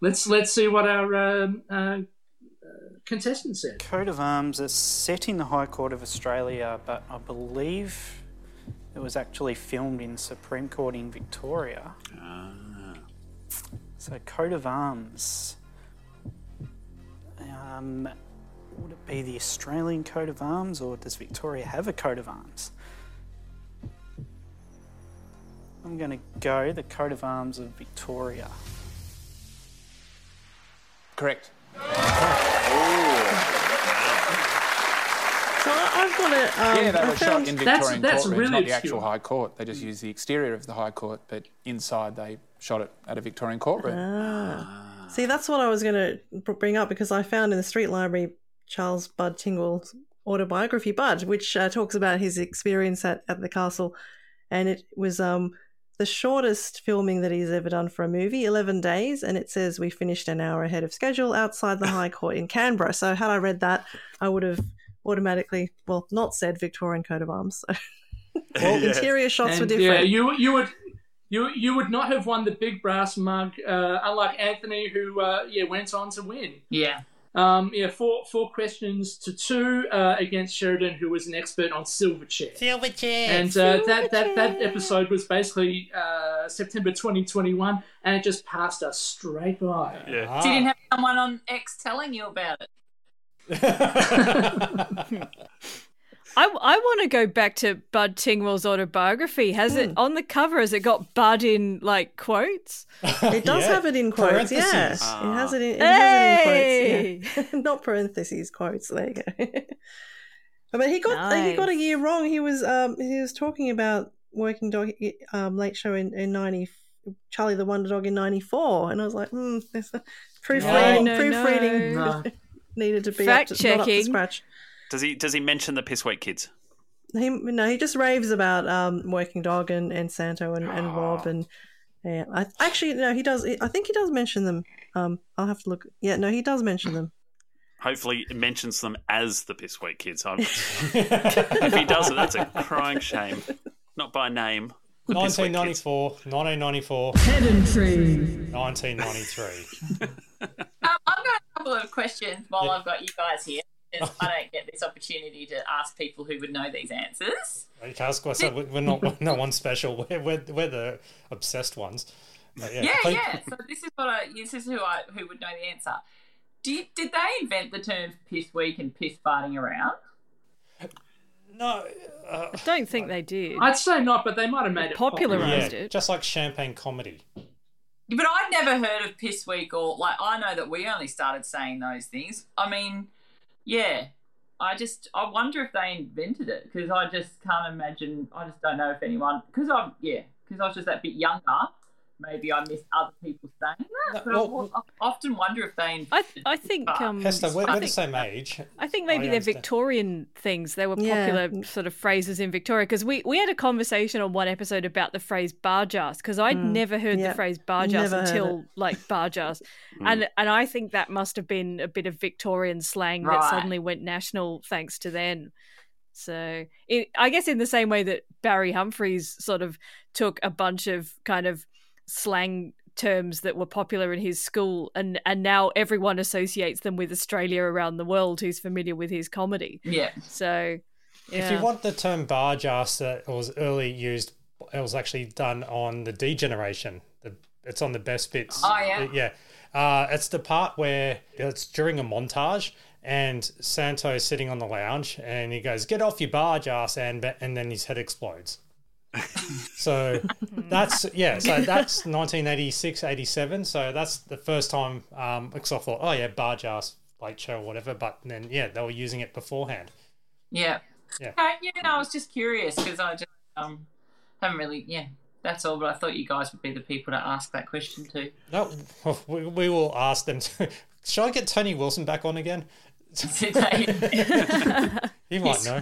Let's let's see what our um, uh, contestant said. Coat of arms is set in the High Court of Australia, but I believe it was actually filmed in Supreme Court in Victoria. Ah. So, coat of arms. Um, would it be the Australian coat of arms, or does Victoria have a coat of arms? I'm going to go the coat of arms of Victoria. Correct. So I've got it. Um, yeah, they were shot in Victorian that's courtrooms, really not the actual High Court. They just used the exterior of the High Court, but inside they shot it at a Victorian courtroom. Ah. See, that's what I was going to bring up because I found in the Street Library Charles Bud Tingwell's autobiography, Bud, which uh, talks about his experience at, at the castle. And it was um, the shortest filming that he's ever done for a movie, 11 days. And it says we finished an hour ahead of schedule outside the High Court in Canberra. So, had I read that, I would have automatically, well, not said Victorian coat of arms. So. Well, interior shots were different. Yeah, you you would you you would not have won the big brass mug, uh, unlike Anthony, who uh, yeah went on to win. Yeah. Um, yeah, four four questions to two uh, against Sheridan, who was an expert on Silverchair. Silverchair. And uh, that, that that episode was basically uh, September 2021, and it just passed us straight by. Yeah. So you didn't have someone on X telling you about it. I, I want to go back to Bud Tingwell's autobiography. Has it on the cover? Has it got Bud in like quotes? It does have it in quotes, yeah. Parentheses. It has it in, it Hey! has it in quotes, yeah. Not parentheses, quotes. There you go. but he got he got a year wrong. He was um he was talking about Working Dog um late show in, in ninety Charlie the Wonder Dog in ninety four, and I was like, hmm, there's a proofreading No, no, proofreading no. needed to be Fact up to, not up to checking. scratch. Does he does he mention the piss weak kids? He no, he just raves about um, Working Dog and, and Santo and, and Rob and yeah. I actually no, he does. I think he does mention them. Um, I'll have to look. Yeah, no, he does mention them. Hopefully, it mentions them as the piss weak kids. If he doesn't, that's a crying shame. Not by name. The piss weak kids. 1994, 1994, Pedantry. 1993. Um, I've got a couple of questions while I've got you guys here. Because I don't get this opportunity to ask people who would know these answers. You can ask us. We're not we're not one special. We're, we're, we're the obsessed ones. But Yeah, please- yeah. So this is what I. This is who I who would know the answer. Did did they invent the terms piss weak and piss farting around? No, uh, I don't think they did. I'd say not, but they might have made it popularized yeah, it. just like champagne comedy. But I'd never heard of piss weak or like I know that we only started saying those things. I mean, yeah. I just I wonder if they invented it because I just can't imagine. I just don't know if anyone because I'm yeah because I was just that bit younger. Maybe I missed other people saying that. But I, I often wonder if they. I I think um, Hester, we're, I we're the think- same age. I think maybe they're understand. Victorian things. They were Yeah. popular sort of phrases in Victoria because we, we had a conversation on one episode about the phrase Bargearse because I'd Mm. never heard Yeah. the phrase Bargearse Never heard until it. like Bargearse, and and I think that must have been a bit of Victorian slang that suddenly went national thanks to then. So it, I guess in the same way that Barry Humphries sort of took a bunch of kind of slang terms that were popular in his school and and now everyone associates them with Australia around the world who's familiar with his comedy. Yeah. So If you want the term barge ass that was early used, it was actually done on the D generation. The, it's on the best bits. Oh, yeah? Yeah. Uh, it's the part where it's during a montage and Santo's sitting on the lounge and he goes, Get off your barge ass, and, and then his head explodes. So that's, yeah, so that's 1986, 87. So that's the first time, um, because I thought, oh, yeah, bar ass, late show or whatever. But then, yeah, they were using it beforehand. Yeah. Yeah. Uh, yeah, no, I was just curious because I just um haven't really yeah. That's all, but I thought you guys would be the people to ask that question to. No, we, we will ask them. To, shall I get Tony Wilson back on again? he might know.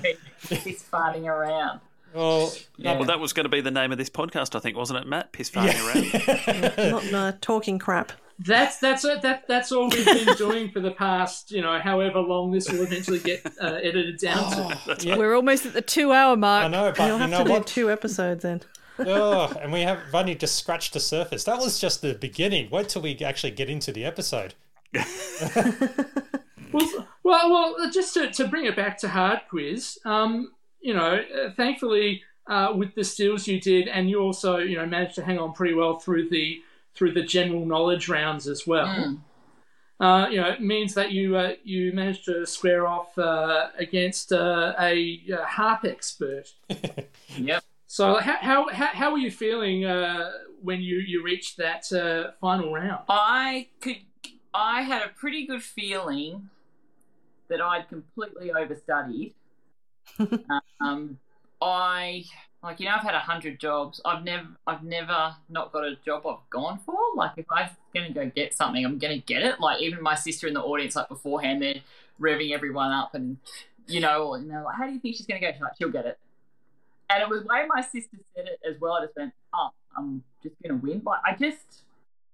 He's farting around. Well, Well, that was going to be the name of this podcast, I think, wasn't it, Matt? Piss farting around. Not no, talking crap. That's that's that that's all we've been doing for the past, you know, however long this will eventually get uh, edited down to. We're almost at the two-hour mark. I know, but You'll you have know to what? do two episodes then. oh, and we have only just scratched the surface. That was just the beginning. Wait till we actually get into the episode. Well, well, well, just to, to bring it back to hard quiz, um, you know, uh, thankfully uh, with the steals you did, and you also, you know, managed to hang on pretty well through the through the general knowledge rounds as well. Mm. Uh, you know, it means that you uh, you managed to square off uh, against uh, a, uh harp expert. yep. So how how how, how were you feeling uh, when you you reached that uh, final round? I could. I had a pretty good feeling that I'd completely overstudied. Um, I like you know I've had a hundred jobs. I've never I've never not got a job I've gone for. Like if I'm gonna go get something, I'm gonna get it. Like even my sister in the audience, like beforehand, they're revving everyone up and you know, and they're like, "How do you think she's gonna go?" She's like, "She'll get it." And it was the way my sister said it as well. I just went, "Oh, I'm just gonna win." Like I just.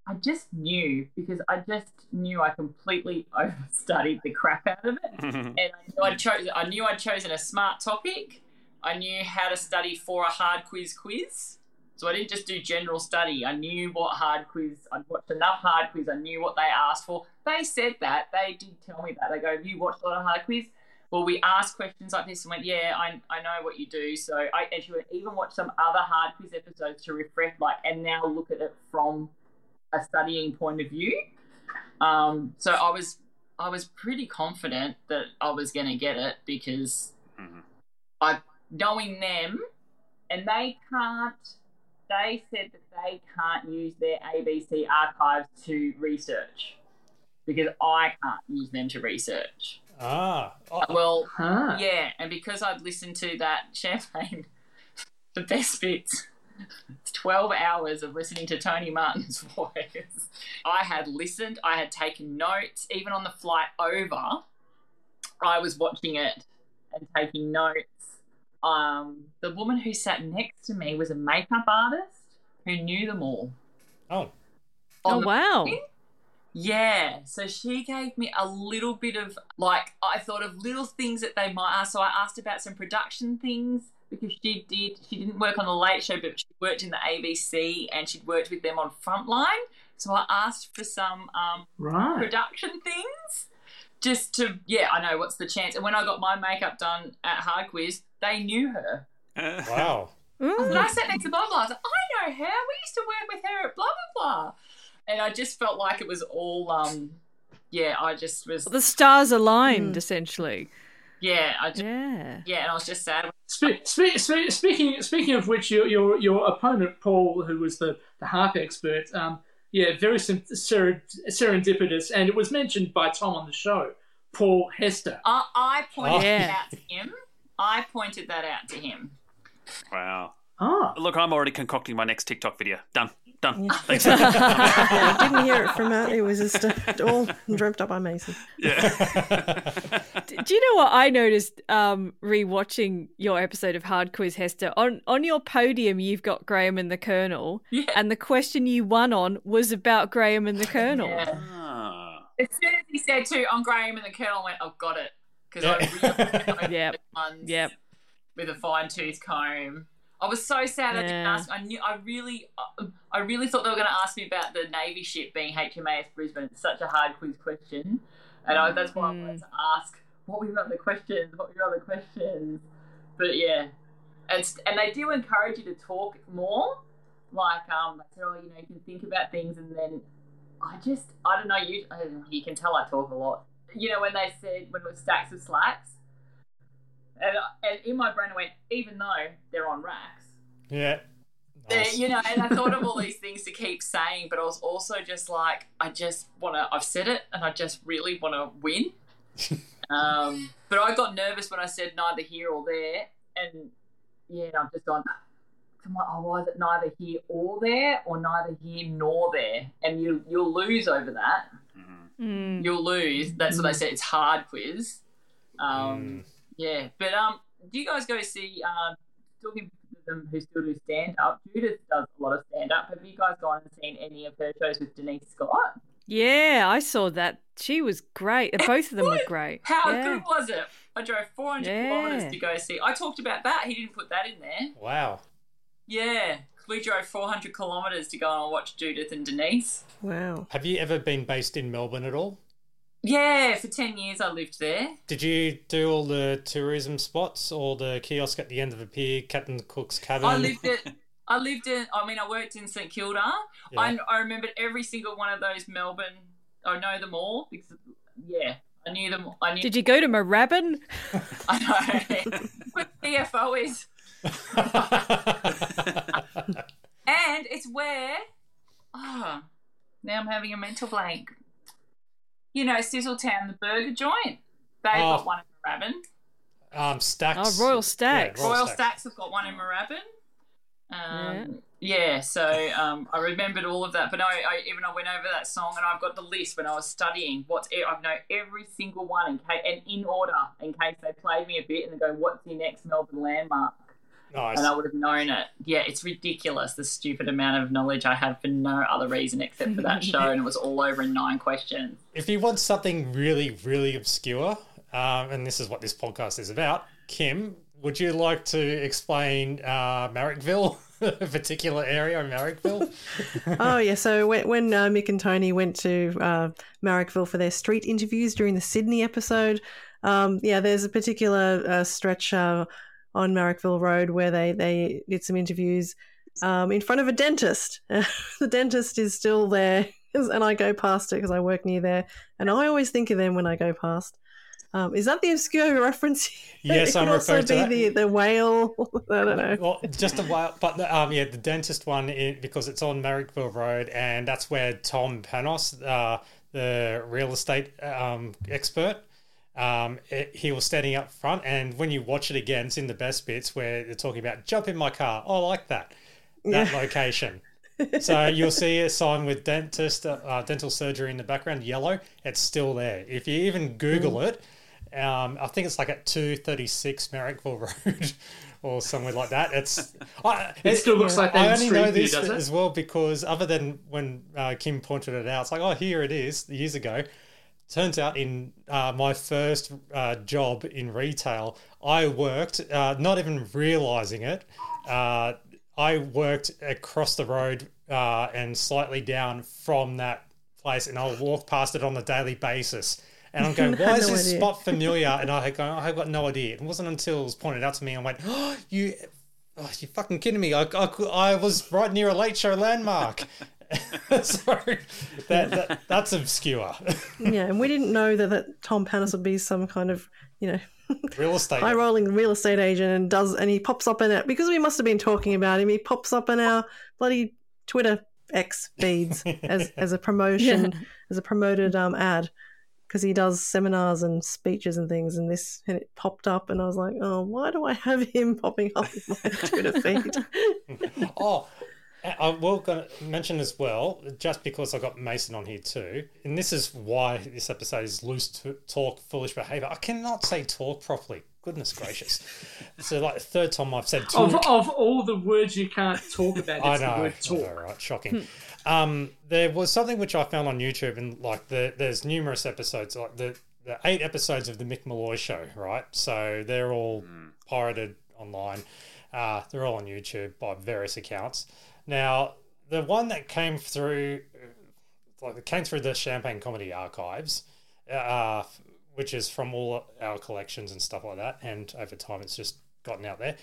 I just knew because I just knew I completely overstudied the crap out of it, and I knew I'd chosen. I knew I'd chosen a smart topic. I knew how to study for a hard quiz quiz. So I didn't just do general study. I knew what hard quiz. I'd watched enough hard quiz. I knew what they asked for. They said that. They did tell me that. They go, "Have you watched a lot of hard quiz?" Well, we asked questions like this and went, "Yeah, I, I know what you do." So I actually even watched some other hard quiz episodes to refresh, like, and now look at it from a studying point of view. Um, so I was I was pretty confident that I was going to get it because I knowing them, and they can't. They said that they can't use their ABC archives to research because I can't use them to research. Ah, Well, Ah. yeah, and because I'd listened to that champagne, the best bits, 12 hours of listening to Tony Martin's voice. I had listened, I had taken notes, even on the flight over, I was watching it and taking notes. Um, the woman who sat next to me was a makeup artist who knew them all. Oh. Oh, wow. Yeah, so she gave me a little bit of like I thought of little things that they might ask. So I asked about some production things because she did. She didn't work on the Late Show, but she worked in the ABC and she'd worked with them on Frontline. So I asked for some um, Right. production things, just to yeah, I know what's the chance. And when I got my makeup done at Hard Quiz, they knew her. Wow. I I sat next to blah blah. I was like, I know her. We used to work with her at blah blah blah. And I just felt like it was all um yeah, I just was The stars aligned, essentially. Yeah, I just, yeah. yeah, and I was just sad. Spe- spe- spe- speaking speaking of which, your your, your opponent Paul, who was the, the harp expert, um, yeah, very sim- ser- serendipitous, and it was mentioned by Tom on the show, Paul Hester. I, I pointed Oh. that out to him. I pointed that out to him. Wow. Ah. Look, I'm already concocting my next TikTok video. Done. Done. Thanks. yeah, I didn't hear it from Matt. It was just uh, all dreamt up by Mason. D- Do you know what I noticed um rewatching your episode of Hard Quiz Hester? On on your podium you've got Graham and the Colonel. And the question you won on was about Graham and the Colonel. Ah. As soon as he said to on Graham and the Colonel, I went, I've got it. Because I really yep. Yep. with a fine tooth comb. I was so sad I didn't ask. I knew. I really, I really thought they were going to ask me about the Navy ship being HMAS Brisbane. It's such a hard quiz question, and I, that's why I wanted to ask what were your other questions. What were your other questions? But yeah, and and they do encourage you to talk more. Like um, they said, oh, you know, you can think about things, and then I just, I don't know. You, I don't know, you can tell I talk a lot. You know, when they said when it was stacks of slacks. And, and in my brain, I went, even though they're on racks, Yeah. they're, you know, and I thought of all these things to keep saying, but I was also just like, I just want to, I've said it, and I just really want to win. um, but I got nervous when I said neither here or there, and yeah, I've just gone, I'm like, oh, why is it neither here or there, or neither here nor there? And you, you'll lose over that. You'll lose. That's what they said. It's hard quiz. Um, Yeah, but um, do you guys go see um, talking to them who still do stand up? Judith does a lot of stand up. Have you guys gone and seen any of her shows with Denise Scott? Yeah, I saw that. She was great. Both of them were great. How yeah. good was it? I drove 400 Yeah. kilometres to go see. I talked about that. He didn't put that in there. Wow. Yeah. We drove 400 kilometres to go and watch Judith and Denise. Wow. Have you ever been based in Melbourne at all? Yeah, for 10 years I lived there. Did you do all the tourism spots or the kiosk at the end of the pier, Captain Cook's cabin? I lived at. I lived in. I mean, I worked in St Kilda. Yeah. I, I remembered every single one of those Melbourne. I know them all because, yeah, I knew them. I knew. Did you go to Moorabbin? I know. Where DFO is. and it's where. Oh, now I'm having a mental blank. You know, Sizzletown, the burger joint. They've Oh. got one in Moorabbin. um, Stacks. Oh, Royal Stacks. Yeah, Royal Stacks have got one in Moorabbin. Um, yeah. so um, I remembered all of that, but no, I even I went over that song and I've got the list when I was studying. What's e- I know every single one in case and in order in case they played me a bit and they go, "What's your next Melbourne landmark?" Nice. And I would have known it. Yeah, it's ridiculous the stupid amount of knowledge I have for no other reason except for that show, and it was all over in nine questions. If you want something really, really obscure, um, and this is what this podcast is about, Kim, would you like to explain uh, Marrickville, a particular area in Marrickville? oh yeah, so when, when uh, Mick and Tony went to uh, Marrickville for their street interviews during the Sydney episode, um, yeah, there's a particular uh, stretch uh, on Marrickville Road where they they did some interviews um, in front of a dentist. the dentist is still there, and I go past it because I work near there, and I always think of them when I go past. Um, is that the obscure reference? Yes, I'm also referring to be that. the the whale. I don't know. Well, just a while, but um, yeah, the dentist one because it's on Marrickville Road, and that's where Tom Panos, uh, the real estate um, expert, um, it- he was standing up front. And when you watch it again, it's in the best bits where they're talking about jump in my car. Oh, I like that that Yeah. location. so you'll see a sign with dentist, uh, dental surgery in the background, yellow. It's still there. If you even Google it, um, I think it's like at two thirty six Marrickville Road or somewhere like that. It's I, It still looks like that I only Street know this does it? as well because other than when uh, Kim pointed it out, it's like oh here it is years ago. Turns out in uh, my first uh, job in retail, I worked uh, not even realizing it. Uh, I worked across the road uh, and slightly down from that place, and I'll walk past it on a daily basis. And I'm going, why had is no this idea. spot familiar? And I gone, I've got no idea. It wasn't until it was pointed out to me, I went, oh, you, oh, you fucking kidding me? I, I, I was right near a late show landmark. so that, that that's obscure. yeah, and we didn't know that, that Tom Panos would be some kind of, you know, Real estate. high rolling real estate agent and does and he pops up in it because we must have been talking about him. He pops up in our bloody Twitter X feeds as as a promotion Yeah. as a promoted um ad because he does seminars and speeches and things and this and it popped up and I was like, oh, why do I have him popping up in my Twitter feed? oh, I will mention as well, just because I got Mason on here too, and this is why this episode is loose t- talk, foolish behavior. I cannot say talk properly. Goodness gracious! so like the third time I've said talk. Of, of all the words you can't talk about, I know. the word talk. right, shocking. um, there was something which I found on YouTube, and like the there's numerous episodes, like the the eight episodes of the Mick Molloy show, right? So they're all pirated online. Uh, they're all on YouTube by various accounts. Now, the one that came through, uh, like it came through the Champagne Comedy Archives, uh, which is from all our collections and stuff like that, and over time it's just gotten out there.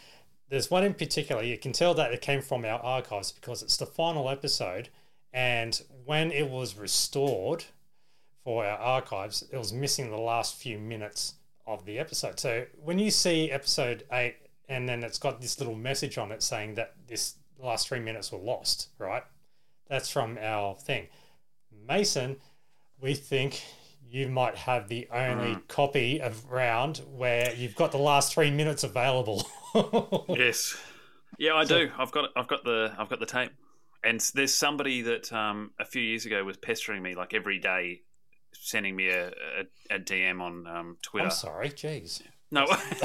There's one in particular, you can tell that it came from our archives because it's the final episode, and when it was restored for our archives, it was missing the last few minutes of the episode. So when you see episode eight, and then it's got this little message on it saying that this last three minutes were lost, right? That's from our thing. Mason, we think you might have the only copy of round where you've got the last three minutes available. yes. Yeah, I do. I've got I've got the I've got the tape. And there's somebody that um, a few years ago was pestering me like every day, sending me a, a, a DM on um, Twitter. I'm sorry, jeez. No.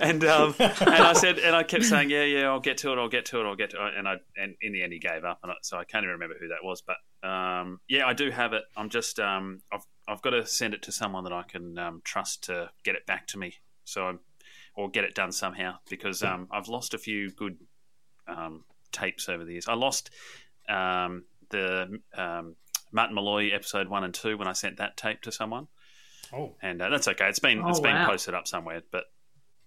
and um, and I said, and I kept saying, yeah, yeah, I'll get to it, I'll get to it, I'll get to it. And I, and in the end, he gave up, and I, so I can't even remember who that was. But um, yeah, I do have it. I'm just, um, I've, I've got to send it to someone that I can um, trust to get it back to me. So, I'm, or get it done somehow because um, I've lost a few good um, tapes over the years. I lost um, the um, Martin Molloy episode one and two when I sent that tape to someone. Oh, and uh, that's okay. It's been Oh, it's been wow. posted up somewhere, but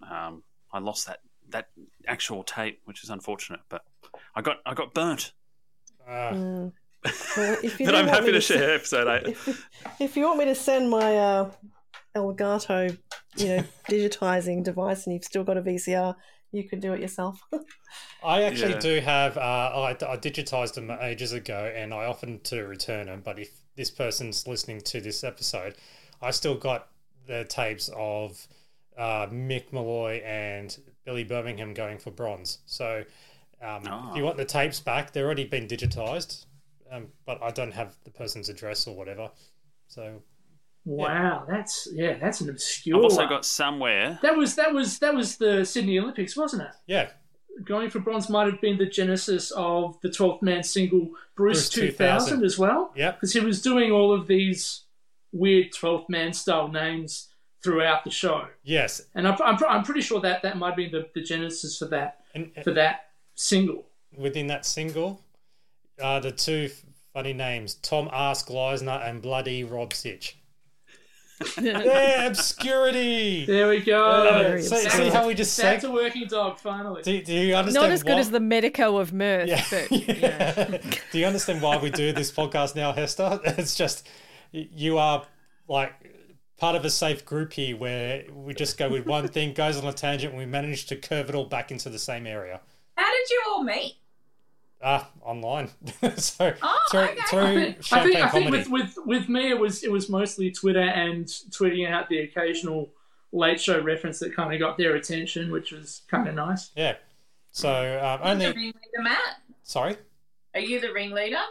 um, I lost that that actual tape, which is unfortunate. But I got I got burnt. Mm. Well, if you but I'm happy me to se- share episode eight. If you want me to send my uh, Elgato, you know, digitizing device, and you've still got a VCR, you could do it yourself. I actually Yeah. do have. Uh, I, I digitized them ages ago, and I often to return them. But if this person's listening to this episode, I still got the tapes of uh, Mick Molloy and Billy Birmingham going for bronze. So um, if you want the tapes back, they're already been digitized, um, but I don't have the person's address or whatever. So Wow, that's yeah, that's an obscure. I've also one. got somewhere. That was that was that was the Sydney Olympics, wasn't it? Yeah. Going for bronze might have been the genesis of the 12th man single Bruce, Bruce 2000, 2000 as well. Yeah. Because he was doing all of these weird 12th man style names throughout the show. yes, And I'm, I'm, I'm pretty sure that that might be the, the genesis for that for that single. within that single, uh, the two funny names: Tom Ask Gleisner and Bloody Rob Sitch. yeah, obscurity. There we go. Yeah, see, see how we just That's seg- a working dog, finally. do, do you understand? Not as good why- as the Medico of Mirth, but do you understand why we do this podcast now, Hester? It's just y- you are like part of a safe group here where we just go with one thing, goes on a tangent, and we manage to curve it all back into the same area. How did you all meet? Ah, online. so Oh, through, okay. through I think, I champagne think, I think with, with, with me it was it was mostly Twitter and tweeting out the occasional late show reference that kind of got their attention, which was kind of nice. Yeah. So um, Are you the only ringleader, Matt? sorry. Are you the ringleader?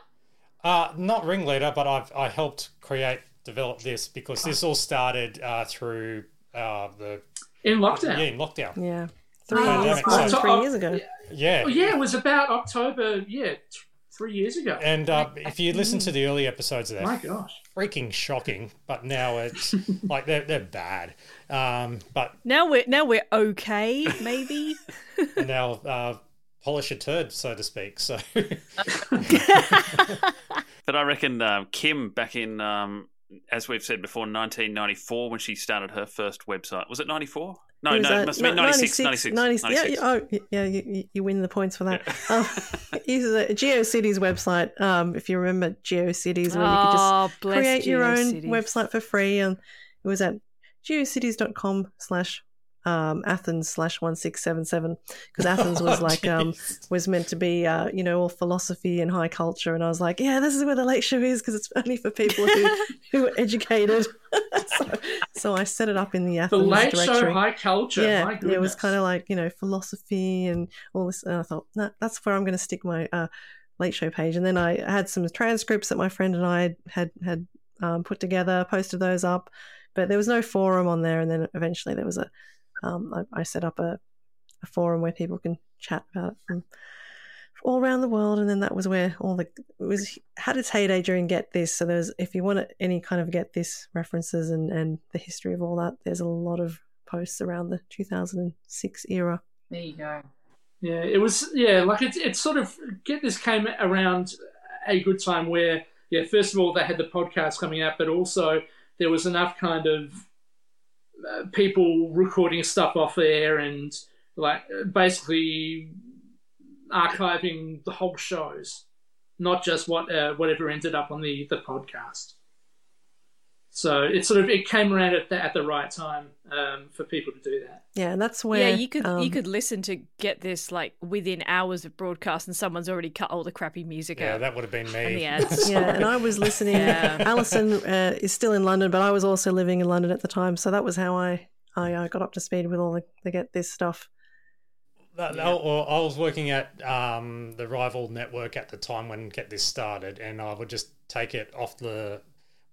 Uh, not ringleader, but I've I helped create develop this because this all started uh, through uh, the In lockdown. Yeah, in lockdown. Yeah. Three, Pandemic, years, so- three years ago. Yeah. Oh, yeah, it was about October, yeah, t- three years ago. And uh, if you listen to the early episodes of that, My gosh. freaking shocking. But now it's like they're they're bad. Um, but now we're now we're okay, maybe. now uh, polish a turd, so to speak. So But I reckon um, Kim back in, um, as we've said before, 1994 when she started her first website. Was it 94? No, It no, uh, it must have been ni- 96, 96, 90 Yeah, 96. yeah, oh, yeah, you, you- you win the points for that. Um, uses a GeoCities website. Um, if you remember GeoCities, where you could Oh, just bless create your own website for free, and it was at geocities.com slash um, Athens slash one six seven seven because Athens was Oh, like um, was meant to be uh, you know all philosophy and high culture, and I was like, yeah, this is where the late show is because it's only for people who who are educated. so, so I set it up in the Athens The late directory. show high culture. Yeah, it was kind of like you know philosophy and all this. And I thought no, that's where I'm going to stick my uh, late show page. And then I had some transcripts that my friend and I had had, had um, put together, posted those up, but there was no forum on there. And then eventually there was a. Um, I, I set up a, a forum where people can chat about it from all around the world, and then that was where all the it was had its heyday during Get This. So there's if you want any kind of Get This references and and the history of all that, there's a lot of posts around the 2006 era. There you go. Yeah, it was. Yeah, like it's it's sort of get this came around a good time where yeah, first of all they had the podcast coming out, but also there was enough kind of people recording stuff off air and like basically archiving the whole shows, not just what uh, whatever ended up on the the podcast. So it sort of it came around at the, at the right time um, for people to do that. Yeah, and that's where yeah, you could um, you could listen to get this like within hours of broadcast, and someone's already cut all the crappy music out. yeah, out. that would have been and me. the ads. yeah, and I was listening. Yeah. Alison uh, is still in London, but I was also living in London at the time, so that was how I I uh, got up to speed with all the, the Get This stuff. That, I, or I was working at um, the rival network at the time when Get This started, and I would just take it off the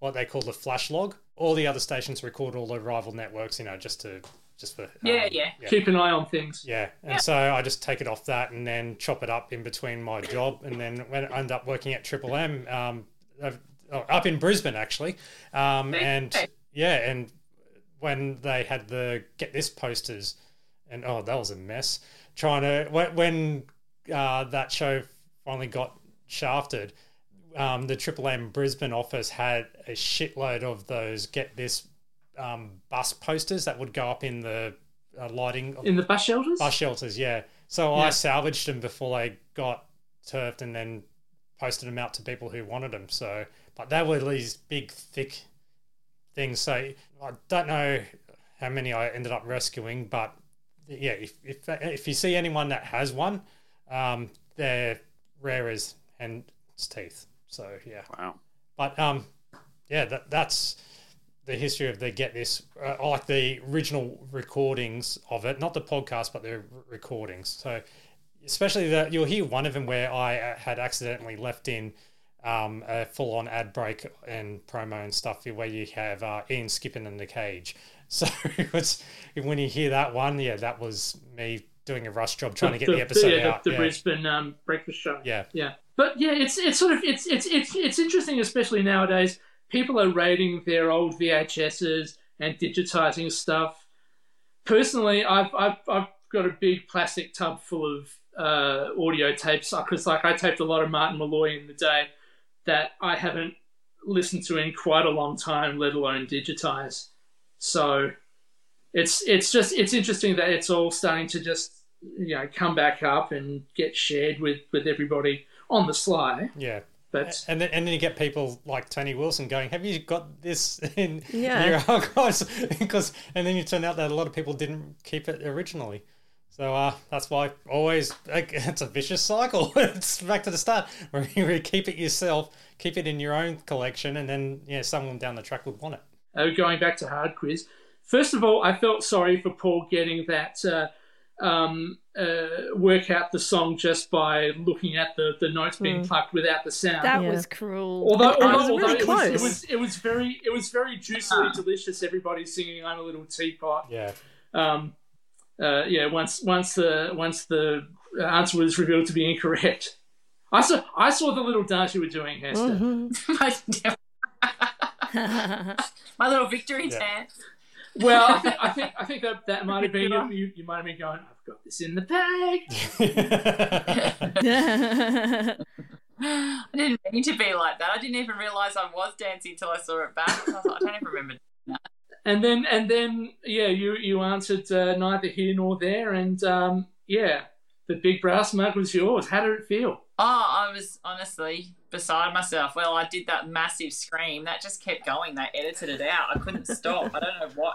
what they call the flash log. All the other stations record all the rival networks, you know, just to just for Yeah, um, yeah. Keep an eye on things. Yeah, and Yeah. so I just take it off that and then chop it up in between my job, and then when I end up working at Triple M, um, I've- oh, up in Brisbane actually, um, and yeah, and when they had the get this posters, and oh, that was a mess. Trying to when, when uh, that show finally got shafted, um, the Triple M Brisbane office had a shitload of those get this um, bus posters that would go up in the uh, lighting In the bus shelters? Bus shelters, yeah. So Yeah. I salvaged them before they got turfed, and then posted them out to people who wanted them. So, but they were these big, thick things. So I don't know how many I ended up rescuing, but yeah, if if, if you see anyone that has one, um, they're rare as hen's teeth. So yeah. Wow. But um, yeah, that that's the history of the Get This, uh, I like the original recordings of it, not the podcast, but the r- recordings. So, especially that you'll hear one of them where I uh, had accidentally left in um, a full on ad break and promo and stuff where you have uh, Ian skipping in the cage. So, it's, when you hear that one, yeah, that was me doing a rush job trying to get the, episode yeah, out. The, yeah. Brisbane um, breakfast show. Yeah. Yeah. But yeah, it's it's sort of it's it's it's it's interesting, especially nowadays. People are raiding their old VHSs and digitizing stuff. Personally, I've I've I've got a big plastic tub full of uh, audio tapes because like I taped a lot of Martin Molloy in the day that I haven't listened to in quite a long time, let alone digitize. So it's it's just it's interesting that it's all starting to just you know come back up and get shared with with everybody on the sly. Yeah. But and then, and then you get people like Tony Wilson going, "Have you got this in Yeah. your archives?" because and then you turn out that a lot of people didn't keep it originally. So uh, that's why always it's a vicious cycle. it's back to the start where you keep it yourself, keep it in your own collection, and then yeah, someone down the track would want it. uh, going back to hard quiz. First of all, I felt sorry for Paul getting that uh, um, uh, work out the song just by looking at the, the notes being Mm. plucked without the sound. That was cruel. Although, It although, was although really it, was, it was it was very it was very juicily delicious. Everybody singing "I'm a Little Teapot." Yeah. Um, uh, yeah. Once once the once the answer was revealed to be incorrect, I saw I saw the little dance you were doing, Hester. Mm-hmm. My little victory Yeah. dance. Well, I think I think I think that that might have been you, you. You might have been going. I've got this in the bag. I didn't mean to be like that. I didn't even realize I was dancing until I saw it back. I was like, I don't even remember. And then and then yeah, you you answered uh, neither here nor there, and um, yeah, the big brass mug was yours. How did it feel? Oh, I was honestly beside myself. Well, I did that massive scream. That just kept going. They edited it out. I couldn't stop. I don't know what.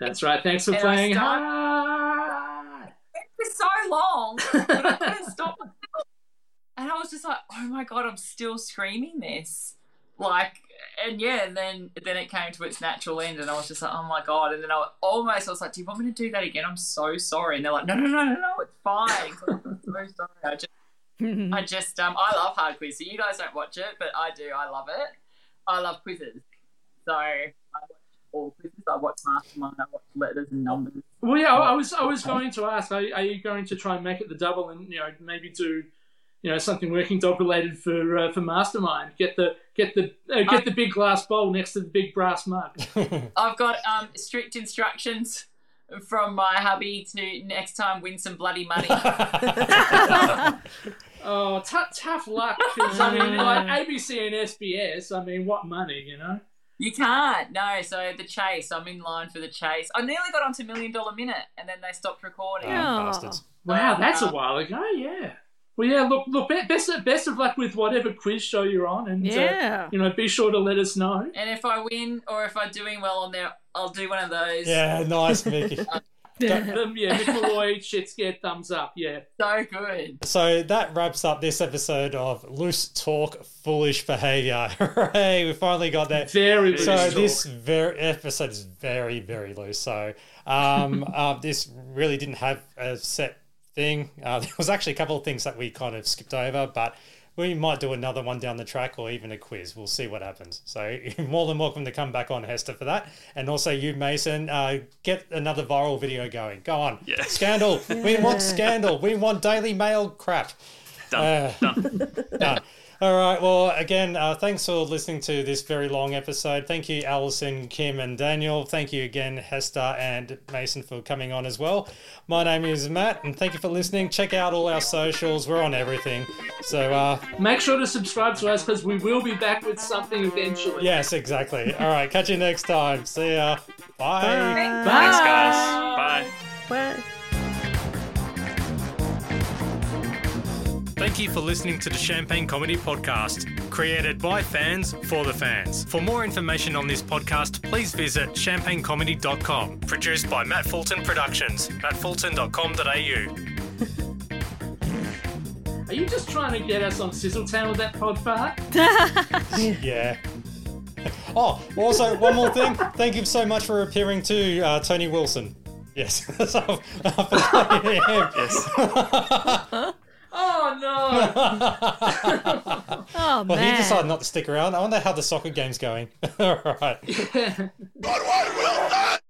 That's right. Thanks for And playing started- It was so long, but I couldn't stop. And I was just like, oh my god, I'm still screaming this. Like, and yeah, and then then it came to its natural end, and I was just like, oh my god. And then I almost I was like, do you want me to do that again? I'm so sorry. And they're like, no, no, no, no, no, it's fine. I'm so sorry. I just, I just, um, I love hard quiz. So you guys don't watch it, but I do. I love it. I love quizzes. So I watch all quizzes. I watch Mastermind. I watch letters and numbers. Well, yeah, I I was I was going to ask, are, are you going to try and make it the double, and you know maybe do, you know, something working dog related for uh, for Mastermind? Get the get the uh, get the big glass bowl next to the big brass mug. I've got um, strict instructions from my hubby to next time win some bloody money. Oh, tough, tough luck. 'cause, I mean, like mm. ABC and SBS. I mean, what money, you know? you can't. No, so the chase. I'm in line for the chase. I nearly got onto Million Dollar Minute, and then they stopped recording. Oh. Wow, that's a uh, while ago. Yeah. Well, yeah. Look, look. be- Best of, best of luck with whatever quiz show you're on, and uh, Yeah. you know, be sure to let us know. And if I win or if I'm doing well on there, I'll do one of those. Yeah, nice, Mickey. Um, yeah, Nick Molloy, shit scared, thumbs up. Yeah. So good. So that wraps up this episode of Loose Talk, Foolish Behavior. Hooray, we finally got that. Very So loose this very episode is very, very loose. So um, uh, this really didn't have a set thing. Uh, there was actually a couple of things that we kind of skipped over, but we might do another one down the track or even a quiz. We'll see what happens. So you're more than welcome to come back on, Hester, for that. And also you, Mason, uh, get another viral video going. Go on. Yeah. Scandal. We want scandal. We want Daily Mail crap. Done. Done. Done. All right. Well, again, uh, thanks for listening to this very long episode. Thank you, Alison, Kim, and Daniel. Thank you again, Hester and Mason, for coming on as well. My name is Matt, and thank you for listening. Check out all our socials. We're on everything. So, uh, Make sure to subscribe to us because we will be back with something eventually. yes, exactly. All right. Catch you next time. See ya. Bye. Bye. Thanks, guys. Bye. Bye. Thank you for listening to the Champagne Comedy Podcast, created by fans for the fans. For more information on this podcast, please visit champagnecomedy.com. Produced by Matt Fulton Productions, mattfulton.com.au. Are you just trying to get us on Sizzletown with that pod fart? yeah. Oh, also, one more thing. Thank you so much for appearing to uh, Tony Wilson. Yes. so, I forgot him. Yes. Oh no! oh well, man. he decided not to stick around. I wonder how the soccer game's going. All right.